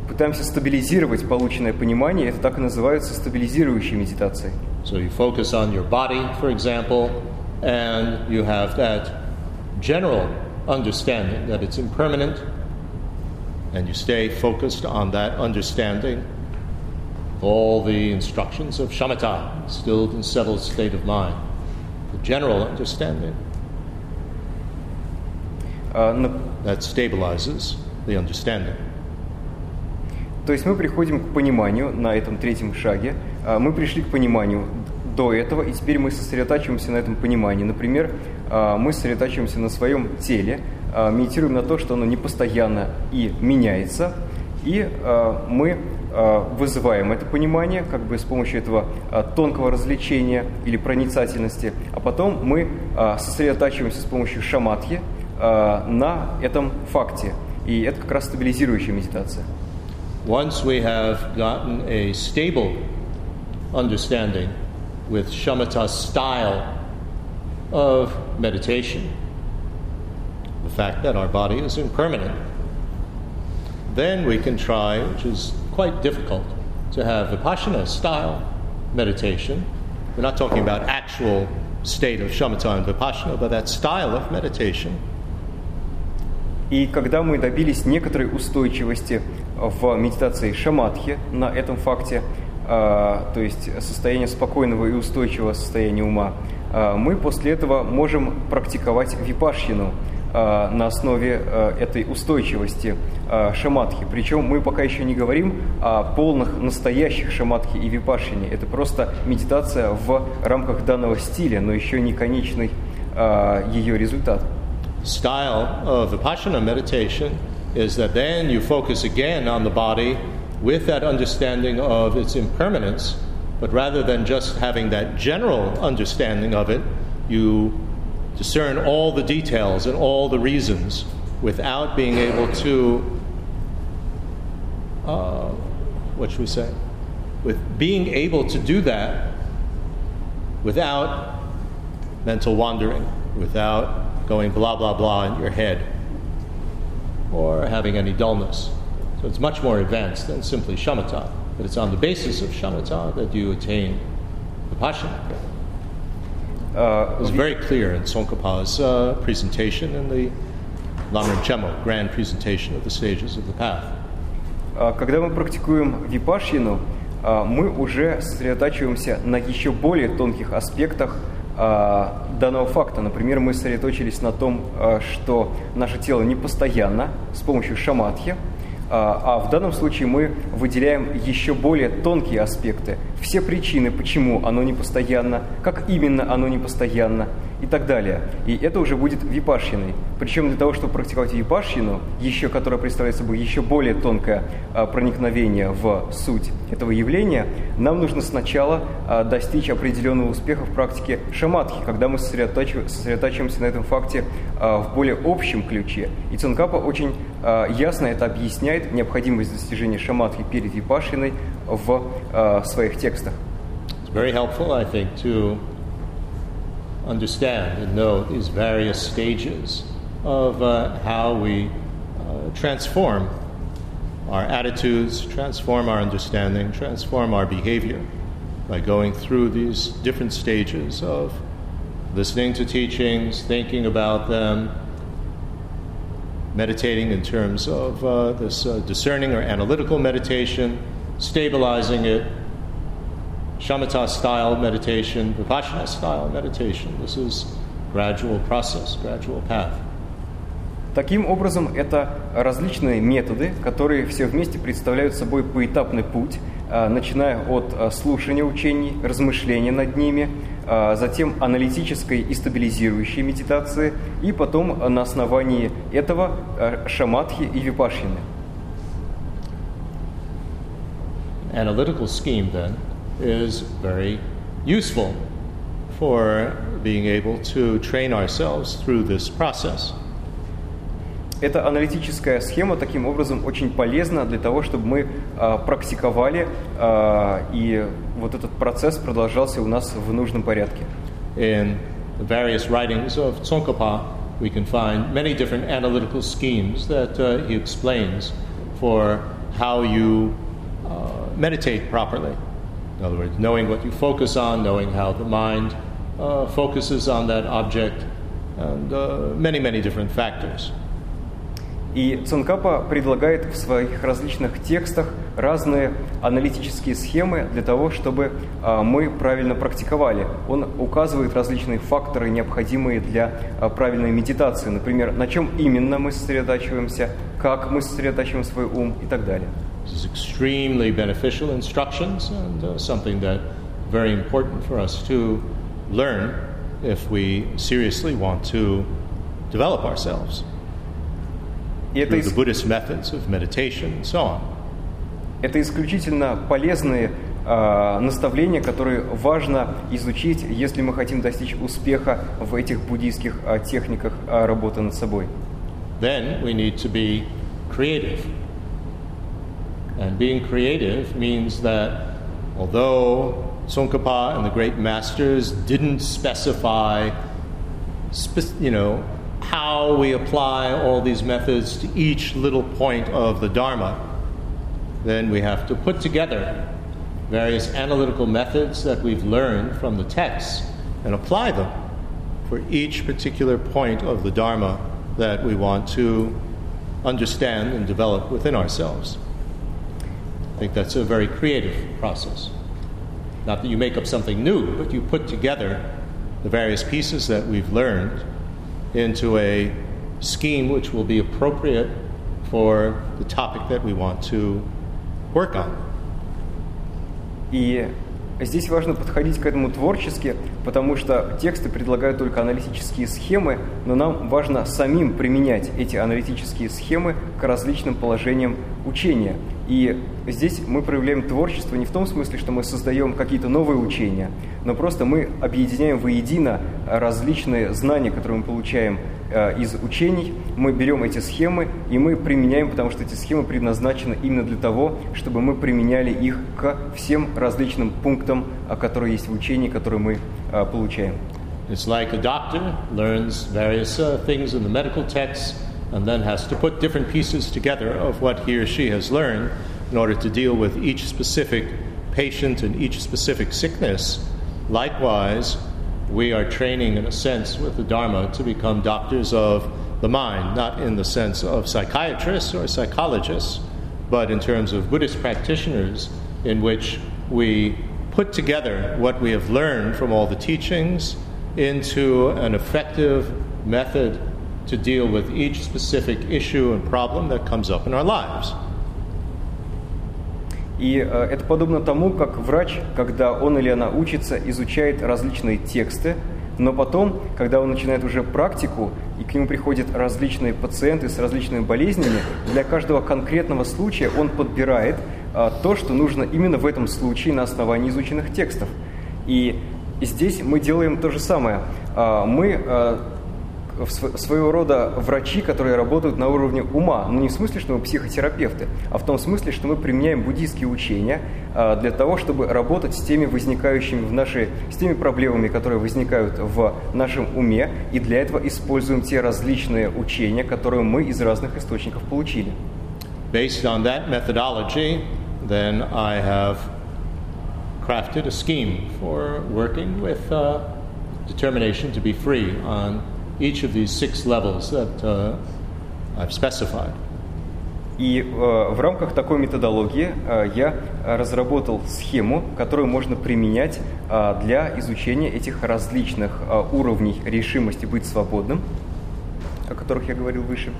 пытаемся стабилизировать полученное понимание. Это так и называется стабилизирующей медитацией. So you focus on your body, for example, and you have that general understanding that it's impermanent, and you stay focused on that understanding. All the instructions of shamatha, stilled and settled state of mind, the general understanding А, на- That stabilizes the understanding. То есть мы приходим к пониманию на этом третьем шаге. А, Мы пришли к пониманию до этого, и теперь мы сосредотачиваемся на этом понимании. Например, а, мы сосредотачиваемся на своем теле, а, медитируем на то, что оно непостоянно и меняется, и а, мы а, вызываем это понимание как бы с помощью этого а, тонкого развлечения или проницательности, а потом мы а, сосредотачиваемся с помощью шаматхи а, на этом факте. И это как раз стабилизирующая медитация. Once we have gotten a stable understanding with shamatha's style of meditation, the fact that our body is impermanent, then we can try, which is quite difficult, to have Vipassana style meditation. We're not talking about actual state of shamatha and Vipassana, but that style of meditation. И когда мы добились некоторой устойчивости в медитации шаматхи на этом факте, а, то есть состояние спокойного и устойчивого состояния ума, э, мы после этого можем практиковать випашину э, на основе этой устойчивости шаматхи. Причем мы пока еще не говорим о полных настоящих шаматхи и випашине. Это просто медитация в рамках данного стиля, но еще не конечный ее результат. Style of Vipassana meditation is that then you focus again on the body with that understanding of its impermanence, but rather than just having that general understanding of it, you discern all the details and all the reasons without being able to, uh, what should we say? With being able to do that without mental wandering, without going blah, blah, blah in your head, or having any dullness. So it's much more advanced than simply shamatha, but it's on the basis of shamatha that you attain vipassana. Uh, It was very clear in Tsongkhapa's uh, presentation in the Lamrim Chemo, grand presentation of the stages of the path. А, Когда мы практикуем випашину, а, мы уже сосредотачиваемся на еще более тонких аспектах а, данного факта. Например, мы сосредоточились на том, а, что наше тело не постоянно с помощью шаматхи, а а в данном случае мы выделяем еще более тонкие аспекты, все причины, почему оно не постоянно, как именно оно не постоянно и так далее. И это уже будет випашиной. Причем для того, чтобы практиковать випашину, еще, которая представляет собой еще более тонкое а, проникновение в суть этого явления, нам нужно сначала а, достичь определенного успеха в практике шаматхи, когда мы сосредотачив- сосредотачиваемся на этом факте а, в более общем ключе. И Цункапа очень ясно это объясняет, необходимость достижения шаматхи перед випашиной в своих текстах. It's very helpful, I think, to understand and know these various stages of uh, how we uh, transform our attitudes, transform our understanding, transform our behavior by going through these different stages of listening to teachings, thinking about them, meditating in terms of uh, this uh, discerning or analytical meditation, stabilizing it, shamatha style meditation, vipassana style meditation. This is gradual process, gradual path. Таким образом, это различные методы, которые все вместе представляют собой поэтапный путь, а, начиная от а, слушания учений, размышления над ними, а, затем аналитической и стабилизирующей медитации, и потом на основании этого шаматхи и випашины. Analytical scheme, then, is very useful for being able to train ourselves through this process. Эта аналитическая схема таким образом очень полезна для того, чтобы мы а, практиковали, а, и вот этот процесс продолжался у нас в нужном порядке. In the various writings of Tsongkhapa, we can find many different analytical schemes that uh, he explains for how you uh, meditate properly. In other words, knowing what you focus on, knowing how the mind uh, focuses on that object, and uh, many, many different factors. И Цункапа предлагает в своих различных текстах разные аналитические схемы для того, чтобы а, мы правильно практиковали. Он указывает различные факторы, необходимые для а, правильной медитации. Например, на чем именно мы сосредотачиваемся, как мы сосредотачиваем свой ум и так далее. This is extremely beneficial instructions and uh, something that very important for us to learn if we seriously want to develop ourselves И это, through ис- the Buddhist methods of meditation and so on. это исключительно полезные а, наставления, которые важно изучить, если мы хотим достичь успеха в этих буддийских а, техниках а, работы над собой. Then we need to be creative. And being creative means that although Tsongkhapa and the great masters didn't specify, spe- you know, how we apply all these methods to each little point of the Dharma, then we have to put together various analytical methods that we've learned from the texts and apply them for each particular point of the Dharma that we want to understand and develop within ourselves. Think that's a very creative process. Not that you make up something new, but you put together the various pieces that we've learned into a scheme which will be appropriate for the topic that we want to work on. И здесь важно подходить к этому творчески, потому что тексты предлагают только аналитические схемы, но нам важно самим применять эти аналитические схемы к различным положениям учения. И здесь мы проявляем творчество не в том смысле, что мы создаем какие-то новые учения, но просто мы объединяем воедино различные знания, которые мы получаем э, из учений, мы берем эти схемы и мы применяем, потому что эти схемы предназначены именно для того, чтобы мы применяли их к всем различным пунктам, которые есть в учении, которые мы э, получаем. It's like a doctor learns various uh, things in the medical texts and then has to put different pieces together of what he or she has learned in order to deal with each specific patient and each specific sickness. Likewise, we are training, in a sense, with the Dharma to become doctors of the mind, not in the sense of psychiatrists or psychologists, but in terms of Buddhist practitioners, in which we put together what we have learned from all the teachings into an effective method to deal with each specific issue and problem that comes up in our lives. И э, это подобно тому, как врач, когда он или она учится, изучает различные тексты, но потом, когда он начинает уже практику, и к нему приходят различные пациенты с различными болезнями, для каждого конкретного случая он подбирает а, то, что нужно именно в этом случае на основании изученных текстов. И здесь мы делаем то же самое. А, мы а, своего рода врачи, которые работают на уровне ума. Но не в смысле, что мы психотерапевты, а в том смысле, что мы применяем буддийские учения а, для того, чтобы работать с теми возникающими в нашей, с теми проблемами, которые возникают в нашем уме, и для этого используем те различные учения, которые мы из разных источников получили. Based on that methodology, then I have crafted a scheme for working with uh, determination to be free on each of these six levels that uh, I've specified. И э, в рамках такой методологии э, я разработал схему, которую можно применять э, для изучения этих различных э, уровней решимости быть свободным, о которых я говорил выше.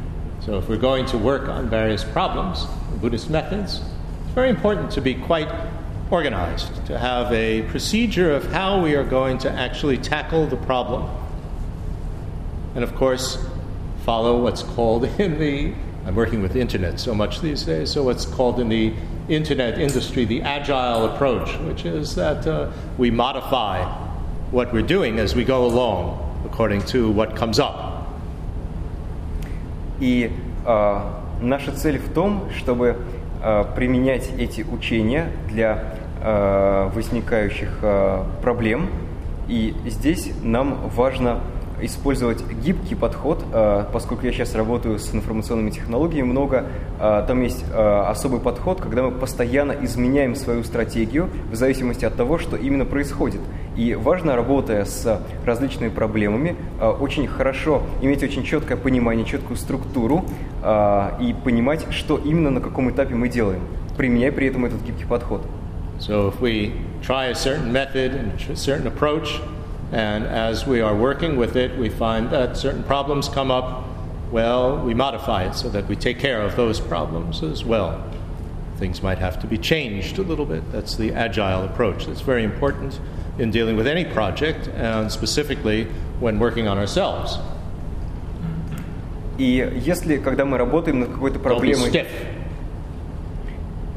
So if we're going to work on various problems, Buddhist methods, it's very important to be quite organized, to have a procedure of how we are going to actually tackle the problem and of course, follow what's called [LAUGHS] in the I'm working with internet so much these days, so what's called in the internet industry the agile approach, which is that uh, we modify what we're doing as we go along according to what comes up. И э, наша цель в том, чтобы э, применять эти учения для э, возникающих э, проблем. И здесь нам важно использовать гибкий подход, э, поскольку я сейчас работаю с информационными технологиями много, э, там есть э, особый подход, когда мы постоянно изменяем свою стратегию в зависимости от того, что именно происходит. И важно, работая с различными проблемами, очень хорошо иметь очень четкое понимание, четкую структуру и понимать, что именно на каком этапе мы делаем, применяя при этом этот гибкий подход. So if we try a certain method and a certain approach, And as we are working with it, we find that certain problems come up. Well, we modify it so that we take care of those problems as well. Things might have to be changed a little bit. That's the agile approach. That's very important in dealing with any project, and specifically when working on ourselves. И если, когда мы работаем над какой-то проблемой...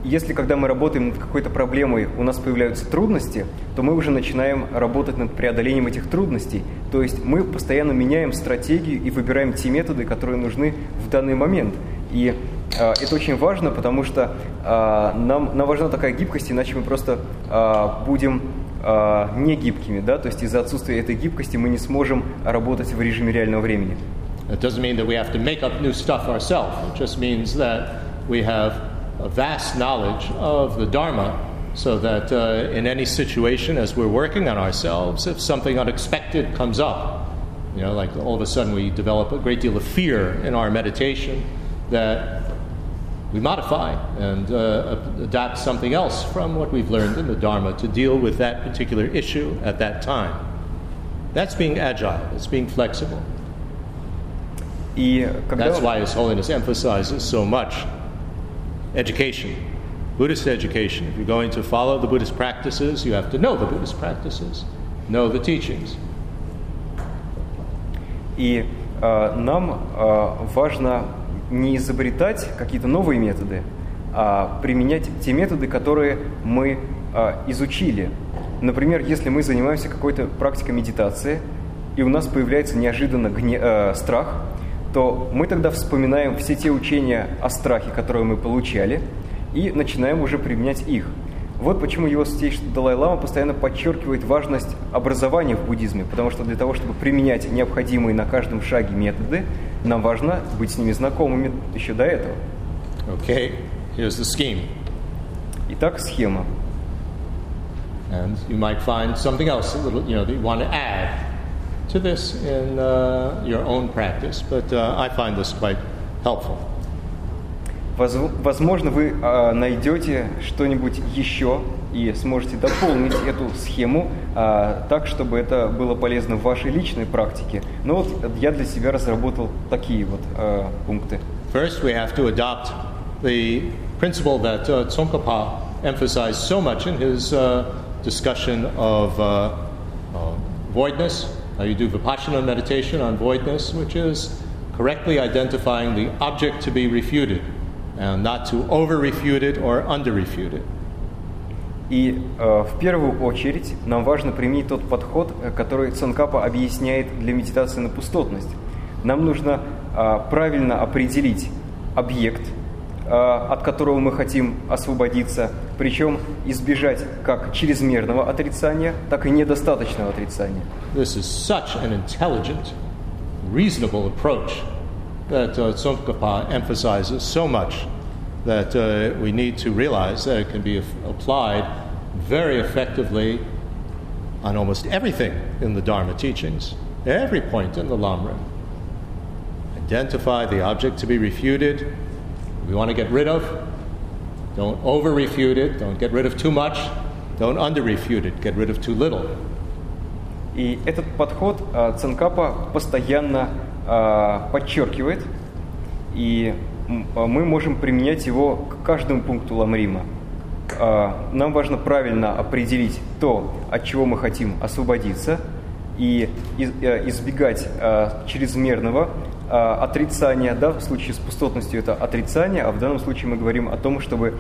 Если когда мы работаем над какой-то проблемой, у нас появляются трудности, то мы уже начинаем работать над преодолением этих трудностей. То есть мы постоянно меняем стратегию и выбираем те методы, которые нужны в данный момент. И э, это очень важно, потому что э, нам, нам важна такая гибкость, иначе мы просто э, будем э, не гибкими, да, то есть из-за отсутствия этой гибкости мы не сможем работать в режиме реального времени. It doesn't mean that we have to make up new stuff ourselves. It just means that we have a vast knowledge of the Dharma so that uh, in any situation, as we're working on ourselves, if something unexpected comes up, you know, like all of a sudden we develop a great deal of fear in our meditation, that we modify and uh, adopt something else from what we've learned in the Dharma to deal with that particular issue at that time. That's being agile, it's being flexible. That's why His Holiness emphasizes so much education, Buddhist education. If you're going to follow the Buddhist practices, you have to know the Buddhist practices, know the teachings. И э, нам э, важно не изобретать какие-то новые методы, а применять те методы, которые мы э, изучили. Например, если мы занимаемся какой-то практикой медитации, и у нас появляется неожиданно гне- э, страх, то мы тогда вспоминаем все те учения о страхе, которые мы получали, и начинаем уже применять их. Вот почему его святейшество Далай-Лама постоянно подчеркивает важность образования в буддизме, потому что для того, чтобы применять необходимые на каждом шаге методы, нам важно быть с ними знакомыми еще до этого. Okay, here's the scheme. Итак, схема. And you might find something else, a little, you know, that you want to add to this in uh, your own practice, but uh, I find this quite helpful. Возможно, вы э, найдете что-нибудь еще и сможете дополнить [LAUGHS] эту схему э, так, чтобы это было полезно в вашей личной практике. Но вот я для себя разработал такие вот э, пункты. First, we have to adopt the principle that uh, Tsongkhapa emphasized so much in his uh, discussion of uh, uh, voidness. How you do vipassana meditation on voidness, which is correctly identifying the object to be refuted and not to over refute it or under refute it. И э, в первую очередь нам важно применить тот подход, э, который Цонкапа объясняет для медитации на пустотность. Нам нужно э, правильно определить объект, э, от которого мы хотим освободиться, причем избежать как чрезмерного отрицания, так и недостаточного отрицания. This is such an intelligent, reasonable approach that uh, Tsongkhapa emphasizes so much that uh, we need to realize that it can be applied very effectively on almost everything in the Dharma teachings, every point in the Lamrim. Identify the object to be refuted. We want to get rid of. Don't over refute it. Don't get rid of too much. Don't under refute it. Get rid of too little. И этот подход э, Цанкапа постоянно э, подчеркивает, и мы можем применять его к каждому пункту ламрима. Нам важно правильно определить то, от чего мы хотим освободиться, и э, избегать чрезмерного отрицания, да, в случае с пустотностью это отрицание, а в данном случае мы говорим о том, чтобы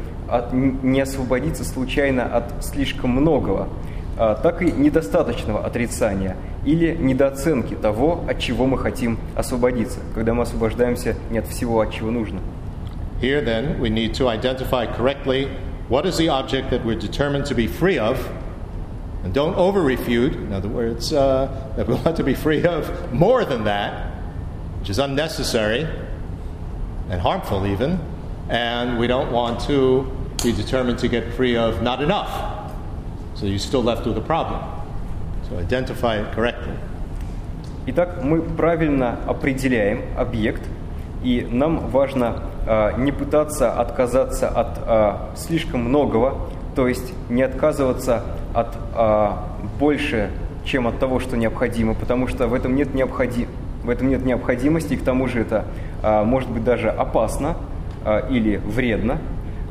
не освободиться случайно от слишком многого. Так и недостаточного отрицания или недооценки того, от чего мы хотим освободиться, когда мы освобождаемся не от всего, от чего нужно. Here then we need to identify correctly what is the object that we're determined to be free of, and don't over refute. In other words, uh, that we [LAUGHS] want to be free of more than that, which is unnecessary and harmful even, and we don't want to be determined to get free of not enough. So you're still left with a problem. So identify it correctly. Итак, мы правильно определяем объект, и нам важно э, не пытаться отказаться от э, слишком многого, то есть не отказываться от э, больше, чем от того, что необходимо, потому что в этом нет, необходи... в этом нет необходимости, и к тому же это э, может быть даже опасно э, или вредно.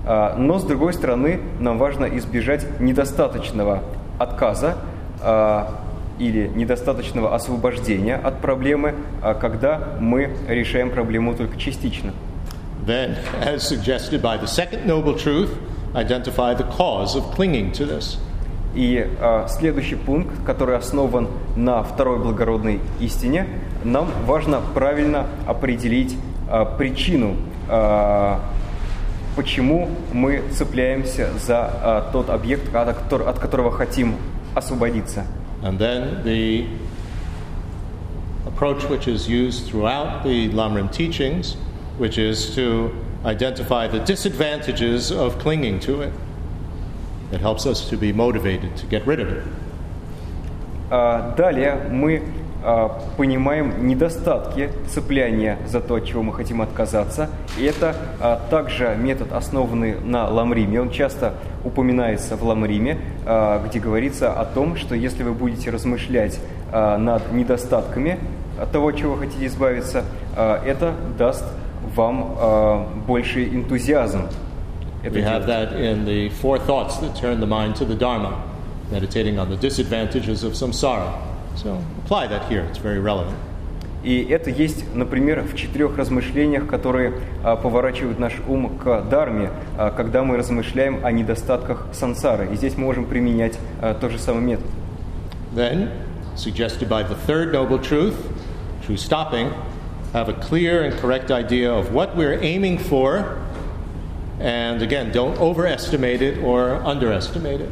А, но, с другой стороны, нам важно избежать недостаточного отказа а, или недостаточного освобождения от проблемы, а, когда мы решаем проблему только частично. Then, as suggested by the second noble truth, identify the cause of clinging to this. И э, следующий пункт, который основан на второй благородной истине, нам важно правильно определить э, причину э, почему мы цепляемся за а, тот объект, от, от которого хотим освободиться. And then the approach which is used throughout the Lamrim teachings, which is to identify the disadvantages of clinging to it. It helps us to be motivated to get rid of it. Uh, далее мы А, понимаем недостатки цепляния за то, от чего мы хотим отказаться. И это а, также метод, основанный на ламриме. Он часто упоминается в ламриме, где говорится о том, что если вы будете размышлять над недостатками того, от чего хотите избавиться, это даст вам больший энтузиазм. Это We have делать. that in the four thoughts that turn the mind to the Dharma, meditating on the disadvantages of samsara. So apply that here, it's very relevant. И это есть, например, в четырех размышлениях, которые а, поворачивают наш ум к дарме, а, когда мы размышляем о недостатках сансары. И здесь мы можем применять а, тот же самый метод. Then, suggested by the third noble truth, true stopping, have a clear and correct idea of what we're aiming for, and again, don't overestimate it or underestimate it.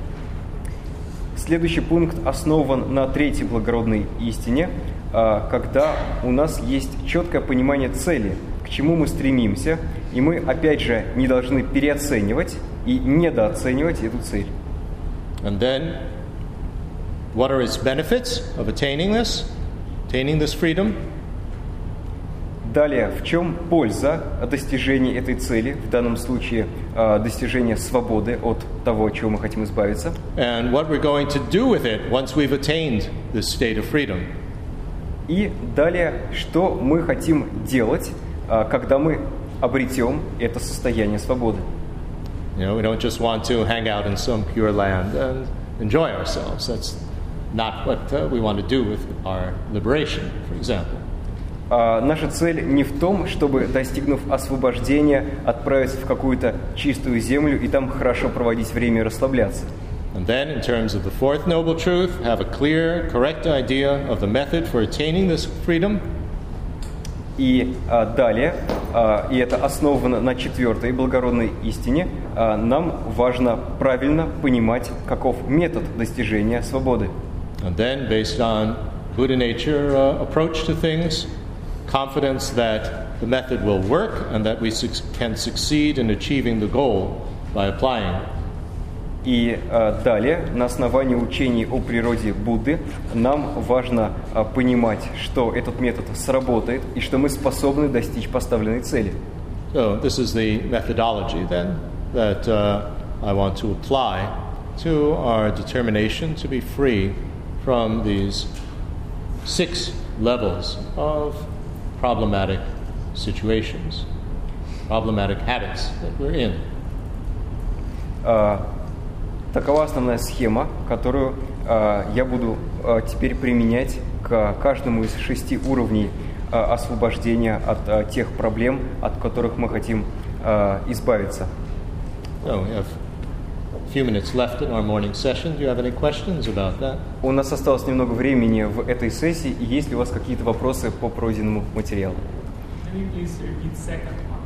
Следующий пункт основан на третьей благородной истине, а, когда у нас есть четкое понимание цели, к чему мы стремимся, и мы, опять же, не должны переоценивать и недооценивать эту цель. And then, what are its benefits of attaining this, attaining this freedom? Далее, в чем польза достижения этой цели, в данном случае а, достижения свободы от того, от чего мы хотим избавиться, And what we're going to do with it once we've attained this state of freedom. и далее, что мы хотим делать, а, когда мы обретем это состояние свободы. You know, we don't just want to hang out in some pure land and enjoy ourselves. That's not what uh, we want to do with our liberation, for example. А, наша цель не в том, чтобы, достигнув освобождения, отправиться в какую-то чистую землю и там хорошо проводить время и расслабляться. And then, in terms of the fourth noble truth, have a clear, correct idea of the method for attaining this freedom. И а, далее, а, и это основано на четвертой благородной истине, а, нам важно правильно понимать, каков метод достижения свободы. And then, based on Buddha nature uh, approach to things, confidence that the method will work and that we suc can succeed in achieving the goal by applying it. И а, далее, на основании учений о природе Будды, нам важно а, понимать, что этот метод сработает и что мы способны достичь поставленной цели. So, this is the methodology then that uh, I want to apply to our determination to be free from these six levels of problematic situations, problematic habits that we're in. А, Такова основная схема, которую а, я буду а, теперь применять к каждому из шести уровней а, освобождения от а, тех проблем, от которых мы хотим а, избавиться. So, we have few minutes left in our morning session. Do you have any questions about that? У нас осталось немного времени в этой сессии, и есть ли у вас какие-то вопросы по пройденному материалу? Can you please repeat second one?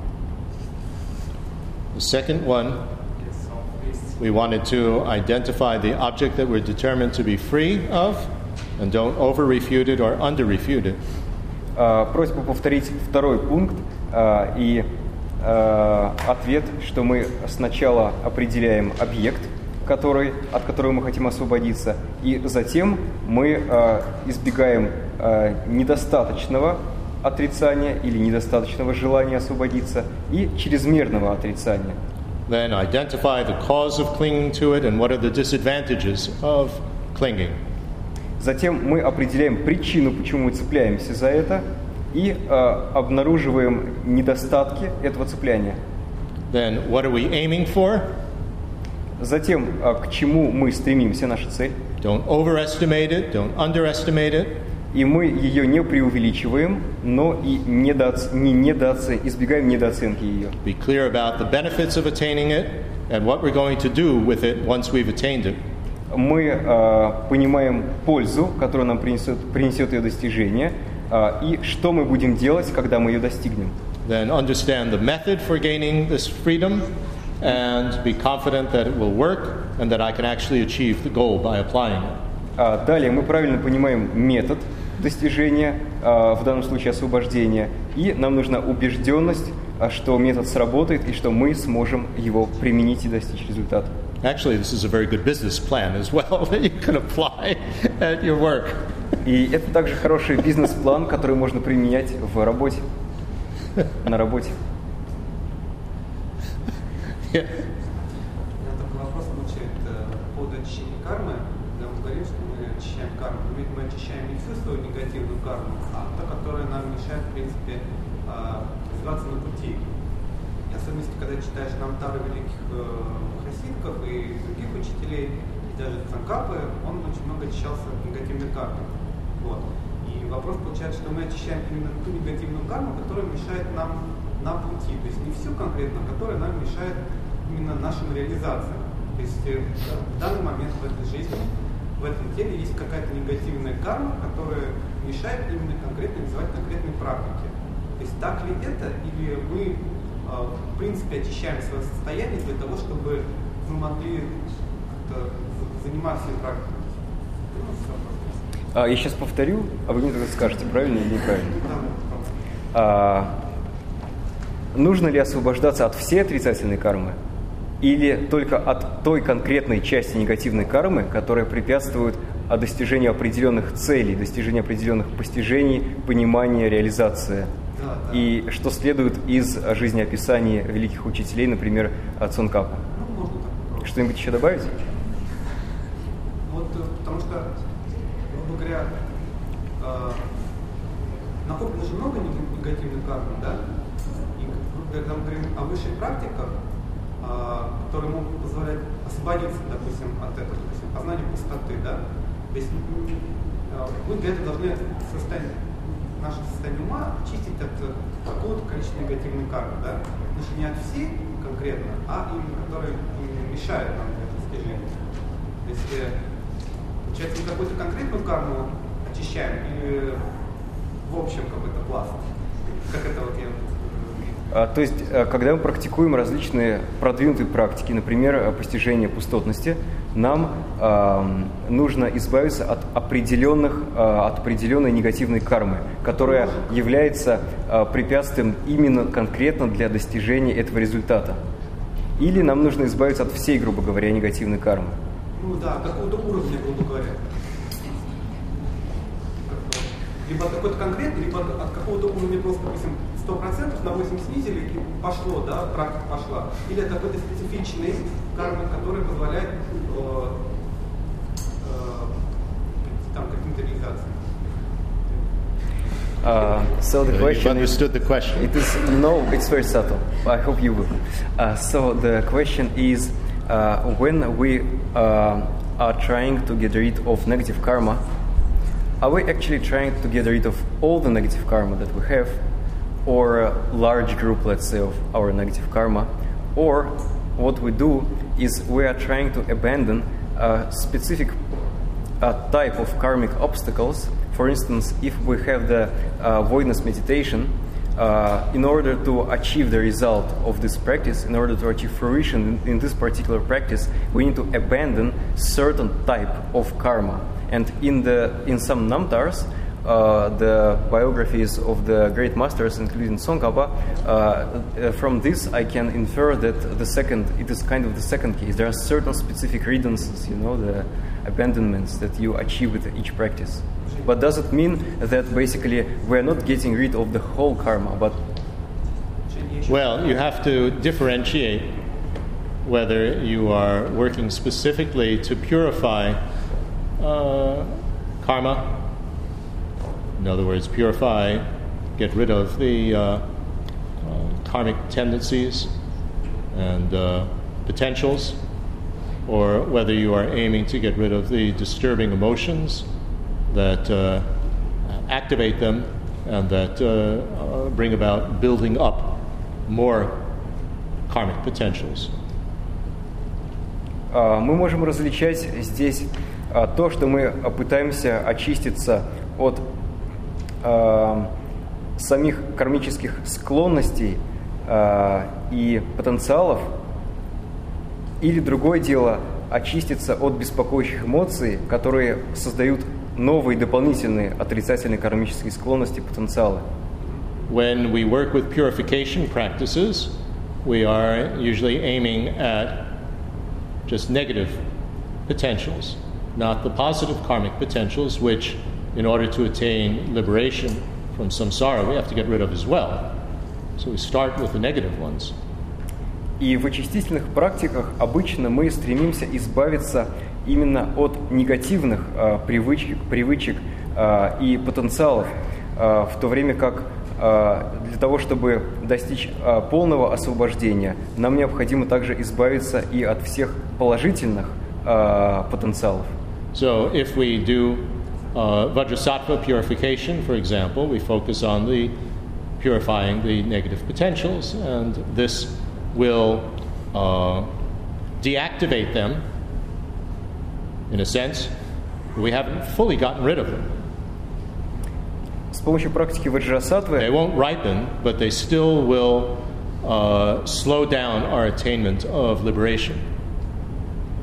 The second one Yes, so please. We wanted to identify the object that we're determined to be free of and don't over refute it or under refute it. А, Просьба повторить второй пункт а, и а, ответ, что мы сначала определяем объект, который, от которого мы хотим освободиться, и затем мы а, избегаем а, недостаточного отрицания или недостаточного желания освободиться и чрезмерного отрицания. Then identify the cause of clinging to it and what are the disadvantages of clinging. Затем мы определяем причину, почему мы цепляемся за это, и а, обнаруживаем недостатки этого цепляния. Then what are we aiming for? Затем, а, к чему мы стремимся, наша цель, Don't overestimate it, don't underestimate it. и мы ее не преувеличиваем, но и недооц... не недооце... избегаем недооценки ее. Be clear about the benefits of attaining it and what we're going to do with it once we've attained it. Мы а, понимаем пользу, которую нам принесет, принесет ее достижение, и что мы будем делать, когда мы ее достигнем. Then understand the method for gaining this freedom and be confident that it will work and that I can actually achieve the goal by applying it. А, далее мы правильно понимаем метод достижения, а, в данном случае освобождения, и нам нужна убежденность, а, что метод сработает и что мы сможем его применить и достичь результата. Actually, this is a very good business plan as well that you can apply at your work. И это также хороший бизнес-план, который можно применять в работе, на работе. Yeah. У меня такой вопрос звучит э, по поводу очищения кармы. Когда мы говорим, что мы очищаем карму, но ведь мы очищаем не всю свою негативную карму, а та, которая нам мешает, в принципе, а, развиваться на пути. И особенно, когда читаешь Намтары великих э, хасидков и других учителей, и даже Цанкапы, он очень много очищался от негативной кармы. Вот. И вопрос получается, что мы очищаем именно ту негативную карму, которая мешает нам на пути. То есть не всю конкретно, а которая нам мешает именно нашим реализациям. То есть э, в данный момент в этой жизни, в этом теле есть какая-то негативная карма, которая мешает именно конкретно развивать конкретные практики. То есть так ли это, или мы э, в принципе очищаем свое состояние для того, чтобы мы могли заниматься практикой? Ну. А, я сейчас повторю, а вы мне тогда скажете, правильно или неправильно. А, нужно ли освобождаться от всей отрицательной кармы или только от той конкретной части негативной кармы, которая препятствует а, достижению определенных целей, достижению определенных постижений, понимания, реализации? Да, да. И что следует из а, жизнеописания великих учителей, например, от Цункапа? Ну, можно так попробовать. Что-нибудь еще добавить? Вот, э, потому что, грубо говоря, э, накоплено же много нег- негативной кармы, да? И когда мы говорим о высших практиках, э, которые могут позволять освободиться, допустим, от этого, допустим, познания пустоты, да? То есть э, мы для этого должны состояние, наше состояние ума очистить от какого-то количества негативной кармы, да? Значит, не от всей конкретно, а именно которые мешают нам для достижения. Э, получается, мы какую-то конкретную карму очищаем или в общем какой-то пласт? Как это вот я... э, А, То есть, э, когда мы практикуем различные продвинутые практики, например, э, постижение пустотности, нам ам, нужно избавиться от определенных, а, от определенной негативной кармы, которая является а, препятствием именно конкретно для достижения этого результата. Или нам нужно избавиться от всей, грубо говоря, негативной кармы. Ну да, какого-то уровня, грубо говоря. Либо от какой-то конкретный, либо от, от какого-то уровня просто, допустим, 100% на 8 снизили и пошло, да, практика пошла. Или от какой-то специфичной кармы, которая позволяет э, э, там каким-то реализациям. Uh, so the question understood the question. It is no, it's very subtle. I hope you will. Uh, so the question is, when we uh, are trying to get rid of negative karma, are we actually trying to get rid of all the negative karma that we have, or a large group, let's say, of our negative karma, or what we do is we are trying to abandon a specific uh, type of karmic obstacles. For instance, if we have the uh, voidness meditation, uh, in order to achieve the result of this practice, in order to achieve fruition in, in this particular practice, we need to abandon certain type of karma. And in the in some namtars, uh, the biographies of the great masters, including Tsongkhapa, uh, uh, from this I can infer that the second, it is kind of the second case. There are certain specific redundancies, you know, the abandonments that you achieve with each practice but does it mean that basically we're not getting rid of the whole karma, but well, you have to differentiate whether you are working specifically to purify uh, karma, in other words, purify, get rid of the uh, uh, karmic tendencies and uh, potentials, or whether you are aiming to get rid of the disturbing emotions that uh, activate them and that uh, uh, bring about building up more karmic potentials. А, Мы можем различать здесь а, то, что мы пытаемся очиститься от а, самих кармических склонностей и потенциалов, или другое дело очиститься от беспокоящих эмоций, которые создают новые дополнительные отрицательные кармические склонности, потенциалы. When we work with purification practices, we are usually aiming at just negative potentials, not the positive karmic potentials, which, in order to attain liberation from samsara, we have to get rid of as well. So we start with the negative ones. И в очистительных практиках обычно мы стремимся избавиться именно от негативных а, привычек, привычек а, и потенциалов, а, в то время как а, для того, чтобы достичь а, полного освобождения, нам необходимо также избавиться и от всех положительных а, потенциалов. So if we do uh, Vajrasattva purification, for example, we focus on the purifying the negative potentials, and this will uh, deactivate them in a sense. We haven't fully gotten rid of them. С помощью практики ваджрасатвы They won't ripen, but they still will uh, slow down our attainment of liberation.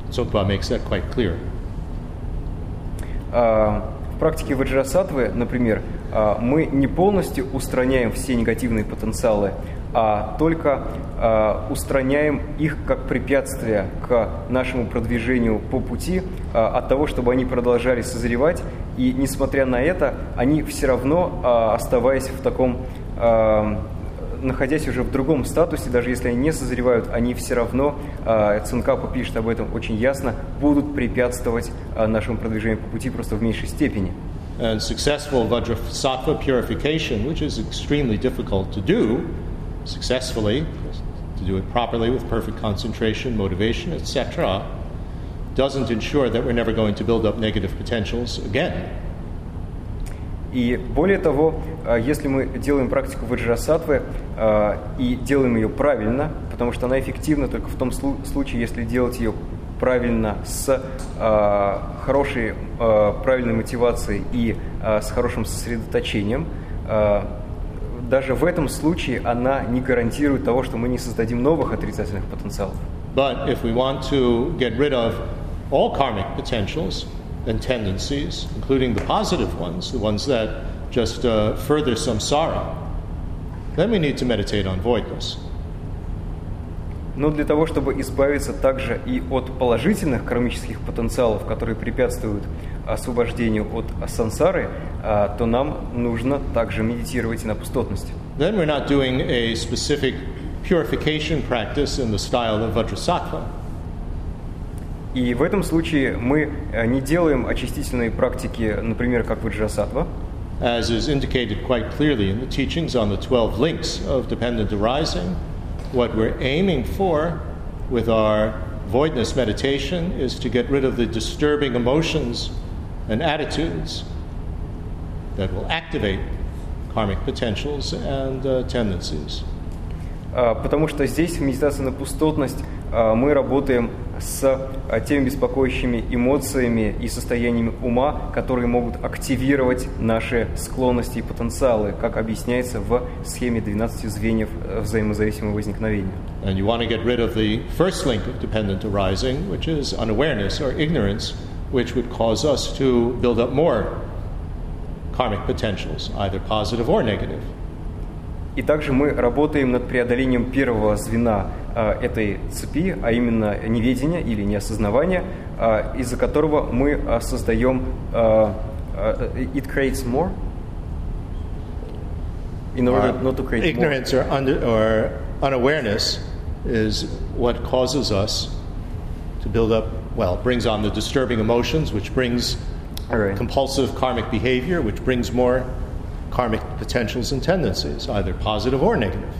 Tsongpa makes that quite clear. А, В практике ваджрасатвы, например, а, мы не полностью устраняем все негативные потенциалы, а только а, устраняем их как препятствие к нашему продвижению по пути а, от того, чтобы они продолжали созревать. И несмотря на это, они все равно, а, оставаясь в таком находясь уже в другом статусе, даже если они не созревают, они все равно, Цинкапа пишет об этом очень ясно, будут препятствовать нашему продвижению по пути просто в меньшей степени. And successful Vajrasattva purification, which is extremely difficult to do successfully, to do it properly with perfect concentration, motivation, etc., doesn't ensure that we're never going to build up negative potentials again. И более того, э, если мы делаем практику ваджрасатвы э, и делаем ее правильно, потому что она эффективна только в том слу- случае, если делать ее правильно с э, хорошей, правильной мотивацией и с хорошим сосредоточением, даже в этом случае она не гарантирует того, что мы не создадим новых отрицательных потенциалов. But if we want to get rid of all karmic potentials and tendencies, including the positive ones, the ones that just uh, further samsara, then we need to meditate on voidness. Но для того, чтобы избавиться также и от положительных кармических потенциалов, которые препятствуют освобождению от сансары, а, то нам нужно также медитировать и на пустотность. Then we're not doing a specific purification practice in the style of Vajrasattva. И в этом случае мы э, не делаем очистительные практики, например, как ваджрасатва, as is indicated quite clearly in the teachings on the 12 links of dependent arising. What we're aiming for with our voidness meditation is to get rid of the disturbing emotions and attitudes that will activate karmic potentials and uh, tendencies. А, потому что здесь в медитации на пустотность а, мы работаем с а, теми беспокоящими эмоциями и состояниями ума, которые могут активировать наши склонности и потенциалы, как объясняется в схеме 12 звеньев э, взаимозависимого возникновения. And you want to get rid of the first link of dependent arising, which is unawareness or ignorance, which would cause us to build up more karmic potentials, either positive or negative. И также мы работаем над преодолением первого звена а, этой цепи, а именно неведения или неосознавания, а, из-за которого мы а, создаем а, а, it creates more in order not to create more. Ignorance or, under, or unawareness is what causes us to build up, well, brings on the disturbing emotions, which brings Alright. compulsive karmic behavior, which brings more karmic potentials and tendencies, either positive or negative.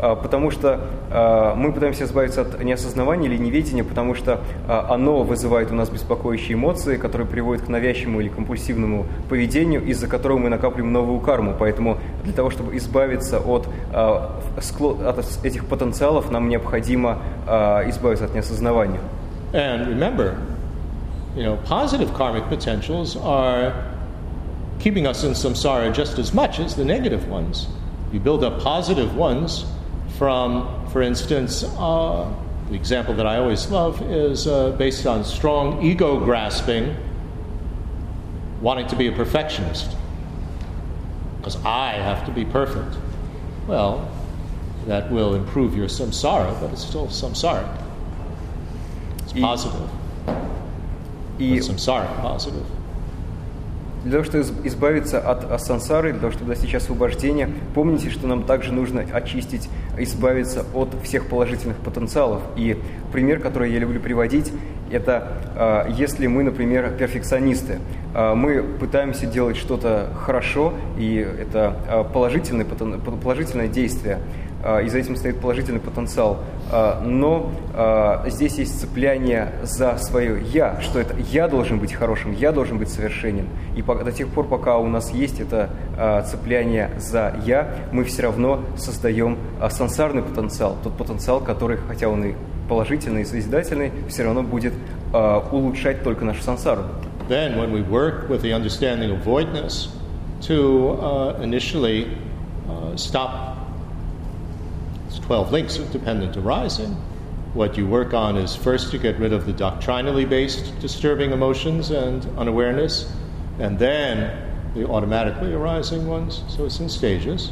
А, Потому что а, мы пытаемся избавиться от неосознавания или неведения, потому что а, оно вызывает у нас беспокоящие эмоции, которые приводят к навязчивому или компульсивному поведению, из-за которого мы накапливаем новую карму. Поэтому для того, чтобы избавиться от, скло- от этих потенциалов, нам необходимо избавиться от неосознавания. And remember, you know, positive karmic potentials are keeping us in samsara just as much as the negative ones. You build up positive ones from, for instance, uh, the example that I always love is uh, based on strong ego grasping, wanting to be a perfectionist. Because I have to be perfect. Well, that will improve your samsara, but it's still samsaric. It's И- positive. И But samsaric positive. Для того, чтобы из- избавиться от а, сансары, для того, чтобы достичь освобождения, помните, что нам также нужно очистить, избавиться от всех положительных потенциалов. И пример, который я люблю приводить, Это э, если мы, например, перфекционисты, э, мы пытаемся делать что-то хорошо, и это э, положительное, положительное действие, и за этим стоит положительный потенциал. Э, Но э, здесь есть цепляние за свое «я», что это «я» должен быть хорошим, «я» должен быть совершенен. И до тех пор, пока у нас есть это цепляние за «я», мы все равно создаем сансарный потенциал, тот потенциал, который, хотя он и положительный и созидательный, все равно будет улучшать только нашу сансару. Then, when we work with the understanding of voidness to uh, initially uh, stop 12 links of dependent arising, what you work on is first to get rid of the doctrinally based disturbing emotions and unawareness, and then the automatically arising ones. So it's in stages.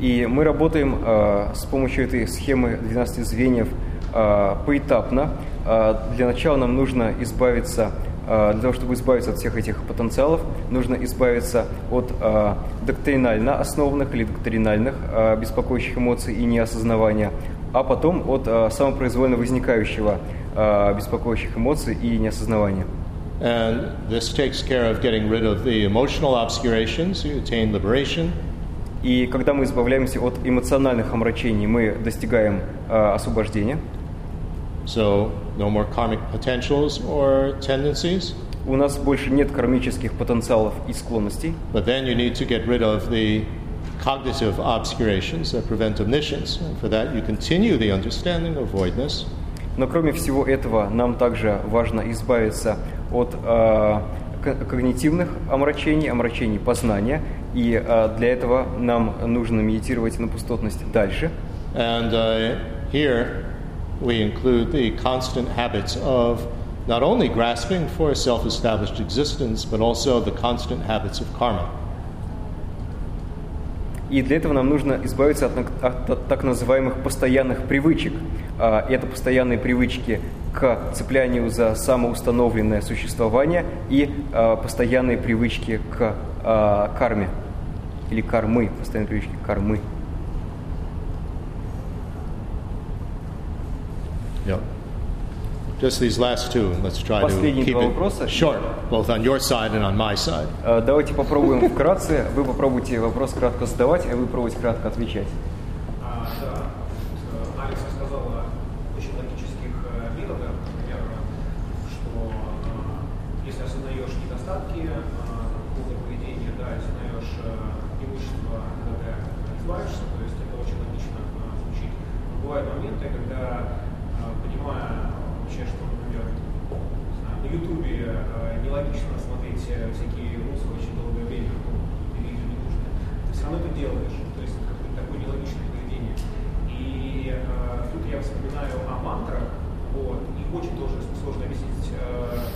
И мы работаем э, с помощью этой схемы 12 звеньев э, поэтапно. Э, для начала нам нужно избавиться, э, для того, чтобы избавиться от всех этих потенциалов, нужно избавиться от э, доктринально основанных или доктринальных э, беспокоящих эмоций и неосознавания, а потом от самопроизвольно возникающего беспокоящих эмоций и неосознавания. And this takes care of getting rid of the emotional obscurations, you attain liberation. И когда мы избавляемся от эмоциональных омрачений, мы достигаем э, освобождения. So, no more karmic potentials or tendencies. У нас больше нет кармических потенциалов и склонностей, But then you need to get rid of the cognitive obscurations that prevent omniscience. And for that, you continue the understanding of voidness. но кроме всего этого нам также важно избавиться от э, ко- когнитивных омрачений, омрачений познания, и э, для этого нам нужно медитировать на пустотность дальше. And uh, here we include the constant habits of not only grasping for a self established existence, but also the constant habits of karma. И для этого нам нужно избавиться от, от- от так называемых постоянных привычек. А, Это постоянные привычки к цеплянию за самоустановленное существование и а, постоянные привычки к а, карме или кармы, постоянные привычки к кармы. Yep. Just these last two, and let's try to Последние keep два вопроса. it short, both on your side and on my side. А, Давайте попробуем вкратце. Вы попробуйте вопрос кратко задавать, а вы попробуйте кратко отвечать. А, да, вот, э, Алекс рассказал о очень логических э, методах, например, что э, если осознаешь недостатки э, какого-то поведения, да, осознаешь э, преимущества, когда ты избавишься, то есть это очень логично э, звучит. Но бывают моменты, когда, э, понимая вообще, что, например, не знаю, на Ютубе э, нелогично смотреть э, всякие музыку очень долгое время, ну, и видео не нужно, ты все равно это делаешь. То есть это какое-то такое нелогичное поведение. И э, тут я вспоминаю о мантрах, вот, их очень тоже сложно объяснить э,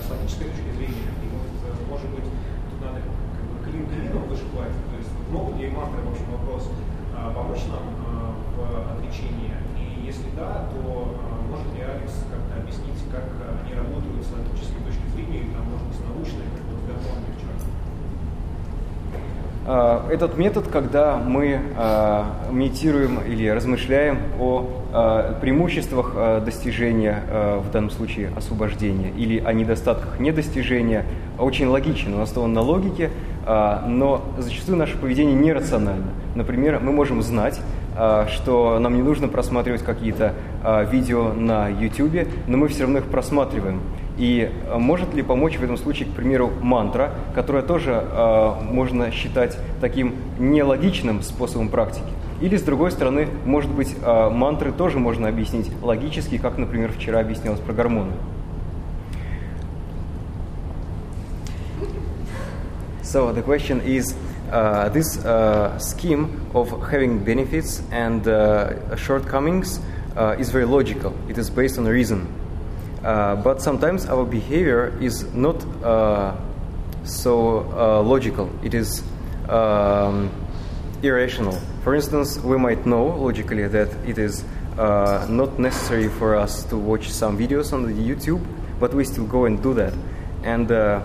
с логической точки зрения. И вот, э, может быть, тут надо как бы клин клином вышибать. То есть вот могут ли мантры, в общем, вопрос, э, помочь нам э, в отречении? И если да, то э, может ли Алекс как-то объяснить, как э, они работают с логической точки зрения, или там, может быть, с научной, как вот в гармонии вчера? А, Этот метод, когда мы а, медитируем или размышляем о а, преимуществах а, достижения, а, в данном случае освобождения, или о недостатках недостижения, очень логичен, он основан на логике, а, но зачастую наше поведение нерационально. Например, мы можем знать, а, что нам не нужно просматривать какие-то а, видео на YouTube, но мы все равно их просматриваем. И а, может ли помочь в этом случае, к примеру, мантра, которая тоже а, можно считать таким нелогичным способом практики? Или, с другой стороны, может быть, а, мантры тоже можно объяснить логически, как, например, вчера объяснялось про гормоны. So the question is, uh, this uh, scheme of having benefits and uh, shortcomings uh, is very logical. It is based on reason. Uh, but sometimes our behavior is not uh, so uh, logical. It is um, irrational. For instance, we might know logically that it is uh, not necessary for us to watch some videos on the YouTube, but we still go and do that. And uh,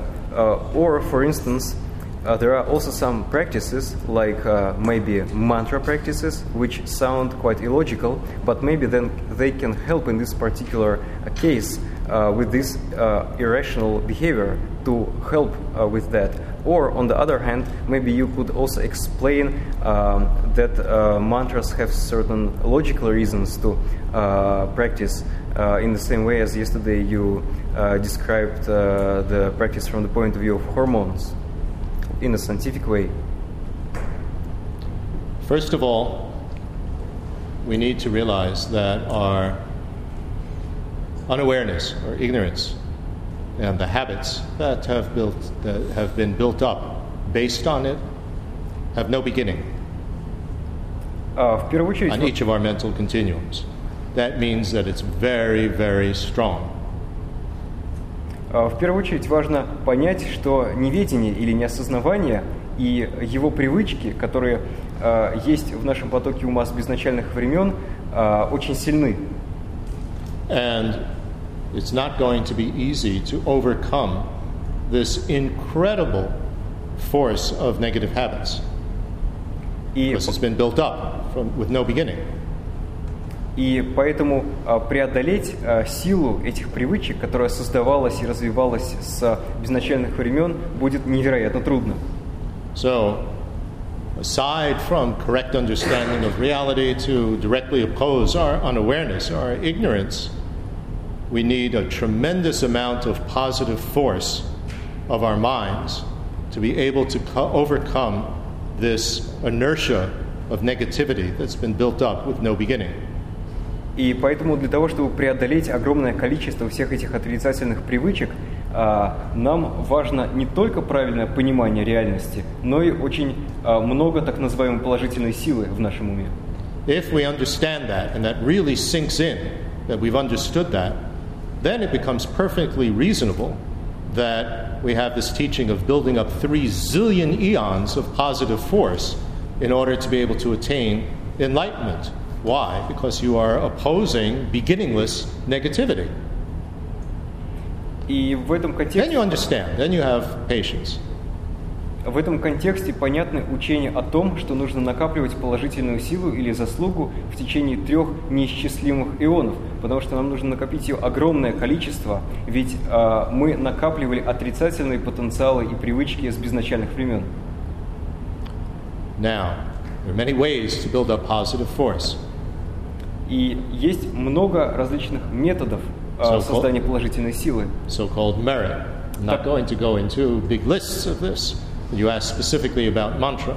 or, for instance, uh, there are also some practices, like uh, maybe mantra practices, which sound quite illogical, but maybe then they can help in this particular uh, case uh, with this uh, irrational behavior to help uh, with that. Or, on the other hand, maybe you could also explain um, that mantras have certain logical reasons to practice uh, in the same way as yesterday you uh, described uh, the practice from the point of view of hormones in a scientific way? First of all, we need to realize that our unawareness or ignorance and the habits that have, built, that have been built up based on it have no beginning uh, on each of our mental continuums. That means that it's very, very strong. А, В первую очередь важно понять, что неведение или неосознавание и его привычки, которые а, есть в нашем потоке ума с безначальных времен, а, очень сильны. And it's not going to be easy to overcome this incredible force of negative habits И, because it's been built up from, with no beginning. и поэтому а, преодолеть а, силу этих привычек, которая создавалась и развивалась с безначальных времен, будет невероятно трудно. So, aside from correct understanding of reality to directly oppose our unawareness, our ignorance, we need a tremendous amount of positive force of our minds to be able to co- overcome this inertia of negativity that's been built up with no beginning. И поэтому для того, чтобы преодолеть огромное количество всех этих отрицательных привычек, а, нам важно не только правильное понимание реальности, но и очень а, много так называемой положительной силы в нашем уме. If we understand that and that really sinks in, that we've understood that, then it becomes perfectly reasonable that we have this teaching of building up three zillion eons of positive force in order to be able to attain enlightenment. Why? Because you are opposing beginningless negativity. И в этом Then контексте, you understand, then you have patience. в этом контексте понятны учения о том, что нужно накапливать положительную силу или заслугу в течение трех неисчислимых ионов, потому что нам нужно накопить ее огромное количество, ведь а, мы накапливали отрицательные потенциалы и привычки с безначальных времен. Now, there are many ways to build up positive force. И есть много различных методов а, So- создания положительной силы. so called merit. I'm not going to go into big lists of this. You asked specifically about mantra.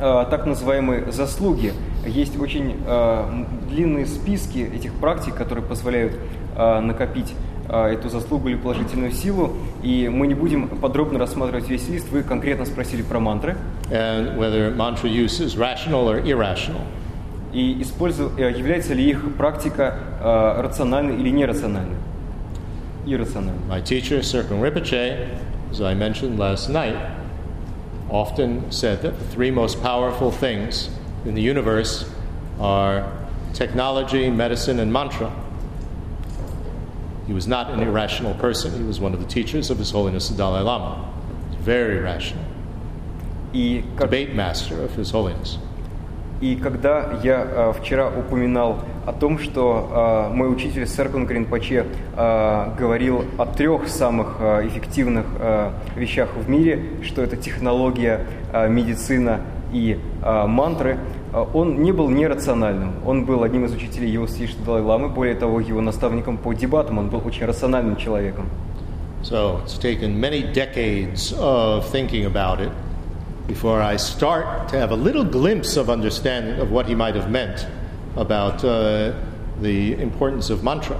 А, так называемые заслуги. Есть очень м, длинные списки этих практик, которые позволяют а, накопить эту заслугу или положительную силу. И мы не будем подробно рассматривать весь лист. Вы конкретно спросили про мантры. and whether mantra use is rational or irrational. И использу- э, является ли их практика а, рациональной или нерациональной. Иррациональной. My teacher, Sirkun Rinpoche, as I mentioned last night, often said that the three most powerful things in the universe are technology, medicine, and mantra. He was not an irrational person. He was one of the teachers of His Holiness the Dalai Lama. Very rational. И как Debate master of His Holiness. И когда я э, вчера упоминал о том, что э, мой учитель Серкун Гринпаче э, говорил о трех самых эффективных вещах в мире, что это технология, медицина и мантры, он не был нерациональным. Он был одним из учителей его святейшего Далай-Ламы, более того, его наставником по дебатам, он был очень рациональным человеком. So it's taken many decades of thinking about it before I start to have a little glimpse of understanding of what he might have meant about uh, the importance of mantra.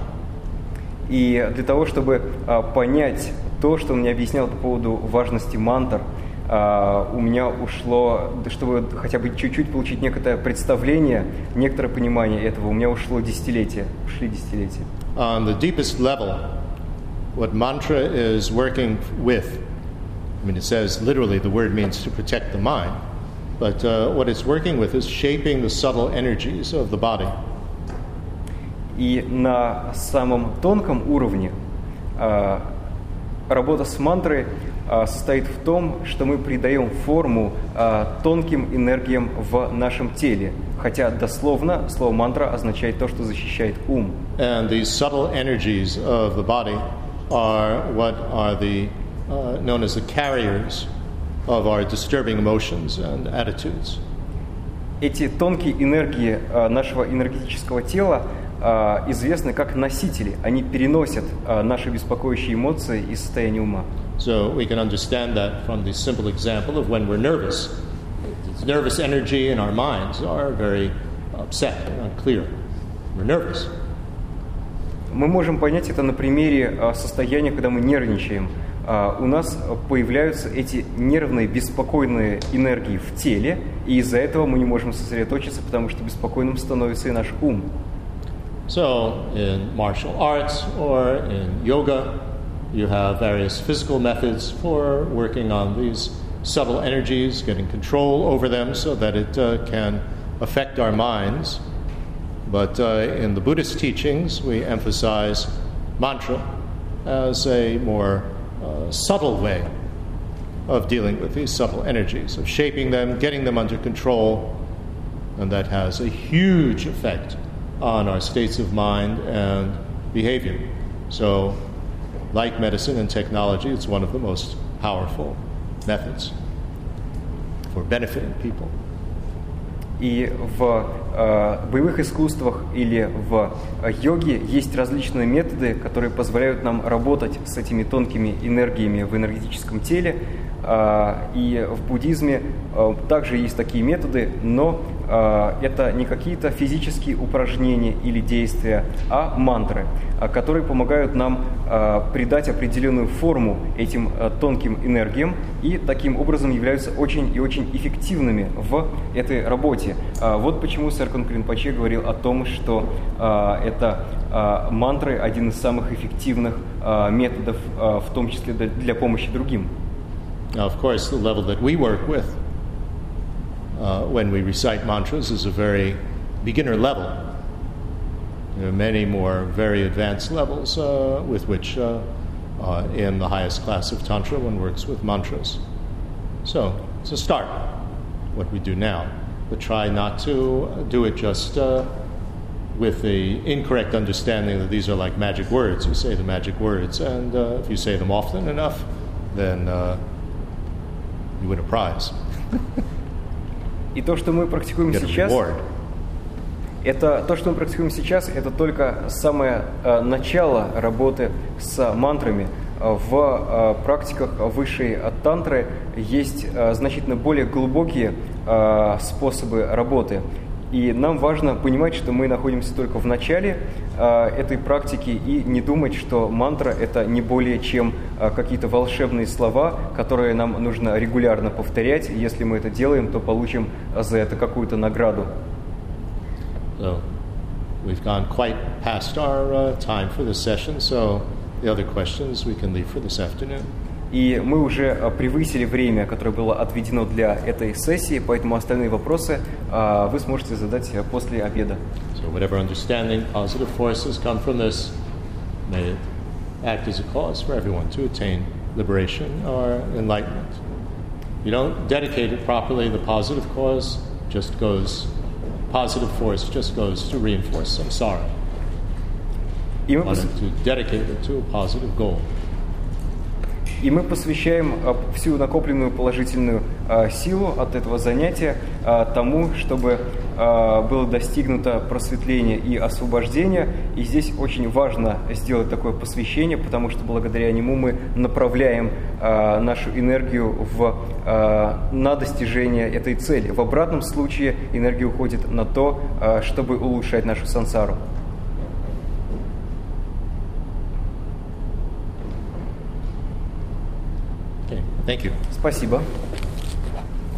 И для того, чтобы а, понять то, что он мне объяснял по поводу важности мантр, а, у меня ушло, да, чтобы хотя бы чуть-чуть получить некоторое представление, некоторое понимание этого, у меня ушло десятилетия, ушли десятилетия. On the deepest level, what mantra is working with, I mean, it says literally the word means to protect the mind, but uh, what it's working with is shaping the subtle energies of the body. И на самом тонком уровне а, работа с мантрой а, состоит в том, что мы придаем форму а, тонким энергиям в нашем теле, хотя дословно слово мантра означает то, что защищает ум. And these subtle energies of the body are what are the uh, known as the carriers of our disturbing emotions and attitudes. Эти тонкие энергии а, нашего энергетического тела а, известны как носители. Они переносят а, наши беспокоящие эмоции и состояние ума. So we can understand that from the simple example of when we're nervous. This nervous energy in our minds are very upset and unclear. We're nervous. Мы можем понять это на примере а, состояния, когда мы нервничаем. А, У нас появляются эти нервные, беспокойные энергии в теле, и из-за этого мы не можем сосредоточиться, потому что беспокойным становится и наш ум. So, in martial arts or in yoga, you have various physical methods for working on these subtle energies, getting control over them so that it uh, can affect our minds. But uh, in the Buddhist teachings, we emphasize mantra as a more uh, subtle way of dealing with these subtle energies, of shaping them, getting them under control, and that has a huge effect on our states of mind and behavior. So, like medicine and technology, it's one of the most powerful methods for benefiting people. И в э, боевых искусствах или в э, йоге есть различные методы, которые позволяют нам работать с этими тонкими энергиями в энергетическом теле. Э, и в буддизме э, также есть такие методы, но э, это не какие-то физические упражнения или действия, а мантры, которые помогают нам придать определенную форму этим тонким энергиям и таким образом являются очень и очень эффективными в этой работе. А, Вот почему сэр Конкрин говорил о том, что а, это а, мантры один из самых эффективных а, методов, а, в том числе для помощи другим. Now, of course, the level that we work with uh, when we recite mantras is a very beginner level. There are many more very advanced levels uh, with which, uh, uh, in the highest class of Tantra, one works with mantras. So, it's a start, what we do now. But try not to do it just uh, with the incorrect understanding that these are like magic words. You say the magic words, and uh, if you say them often enough, then you win a prize. [LAUGHS] И то, что мы практикуем сейчас, это то, что мы практикуем сейчас, это только самое э, начало работы с мантрами. В э, практиках высшей тантры есть э, значительно более глубокие э, способы работы. И нам важно понимать, что мы находимся только в начале э, этой практики и не думать, что мантра это не более чем э, какие-то волшебные слова, которые нам нужно регулярно повторять. И Если мы это делаем, то получим за это какую-то награду. So we've gone quite past our uh, time for this session, so the other questions we can leave for this afternoon. И мы уже э, превысили время, которое было отведено для этой сессии, поэтому остальные вопросы э, вы сможете задать э, после обеда. So whatever understanding, positive forces come from this, may act as a cause for everyone to attain liberation or enlightenment. You don't dedicate it properly, the positive cause just goes, positive force just goes to reinforce samsara. Wanted пос- to dedicate it to a positive goal. И мы посвящаем э, всю накопленную положительную э, силу от этого занятия э, тому, чтобы было достигнуто просветление и освобождение. И здесь очень важно сделать такое посвящение, потому что благодаря нему мы направляем нашу энергию в, на достижение этой цели. В обратном случае энергия уходит на то, чтобы улучшать нашу сансару. thank you. Спасибо.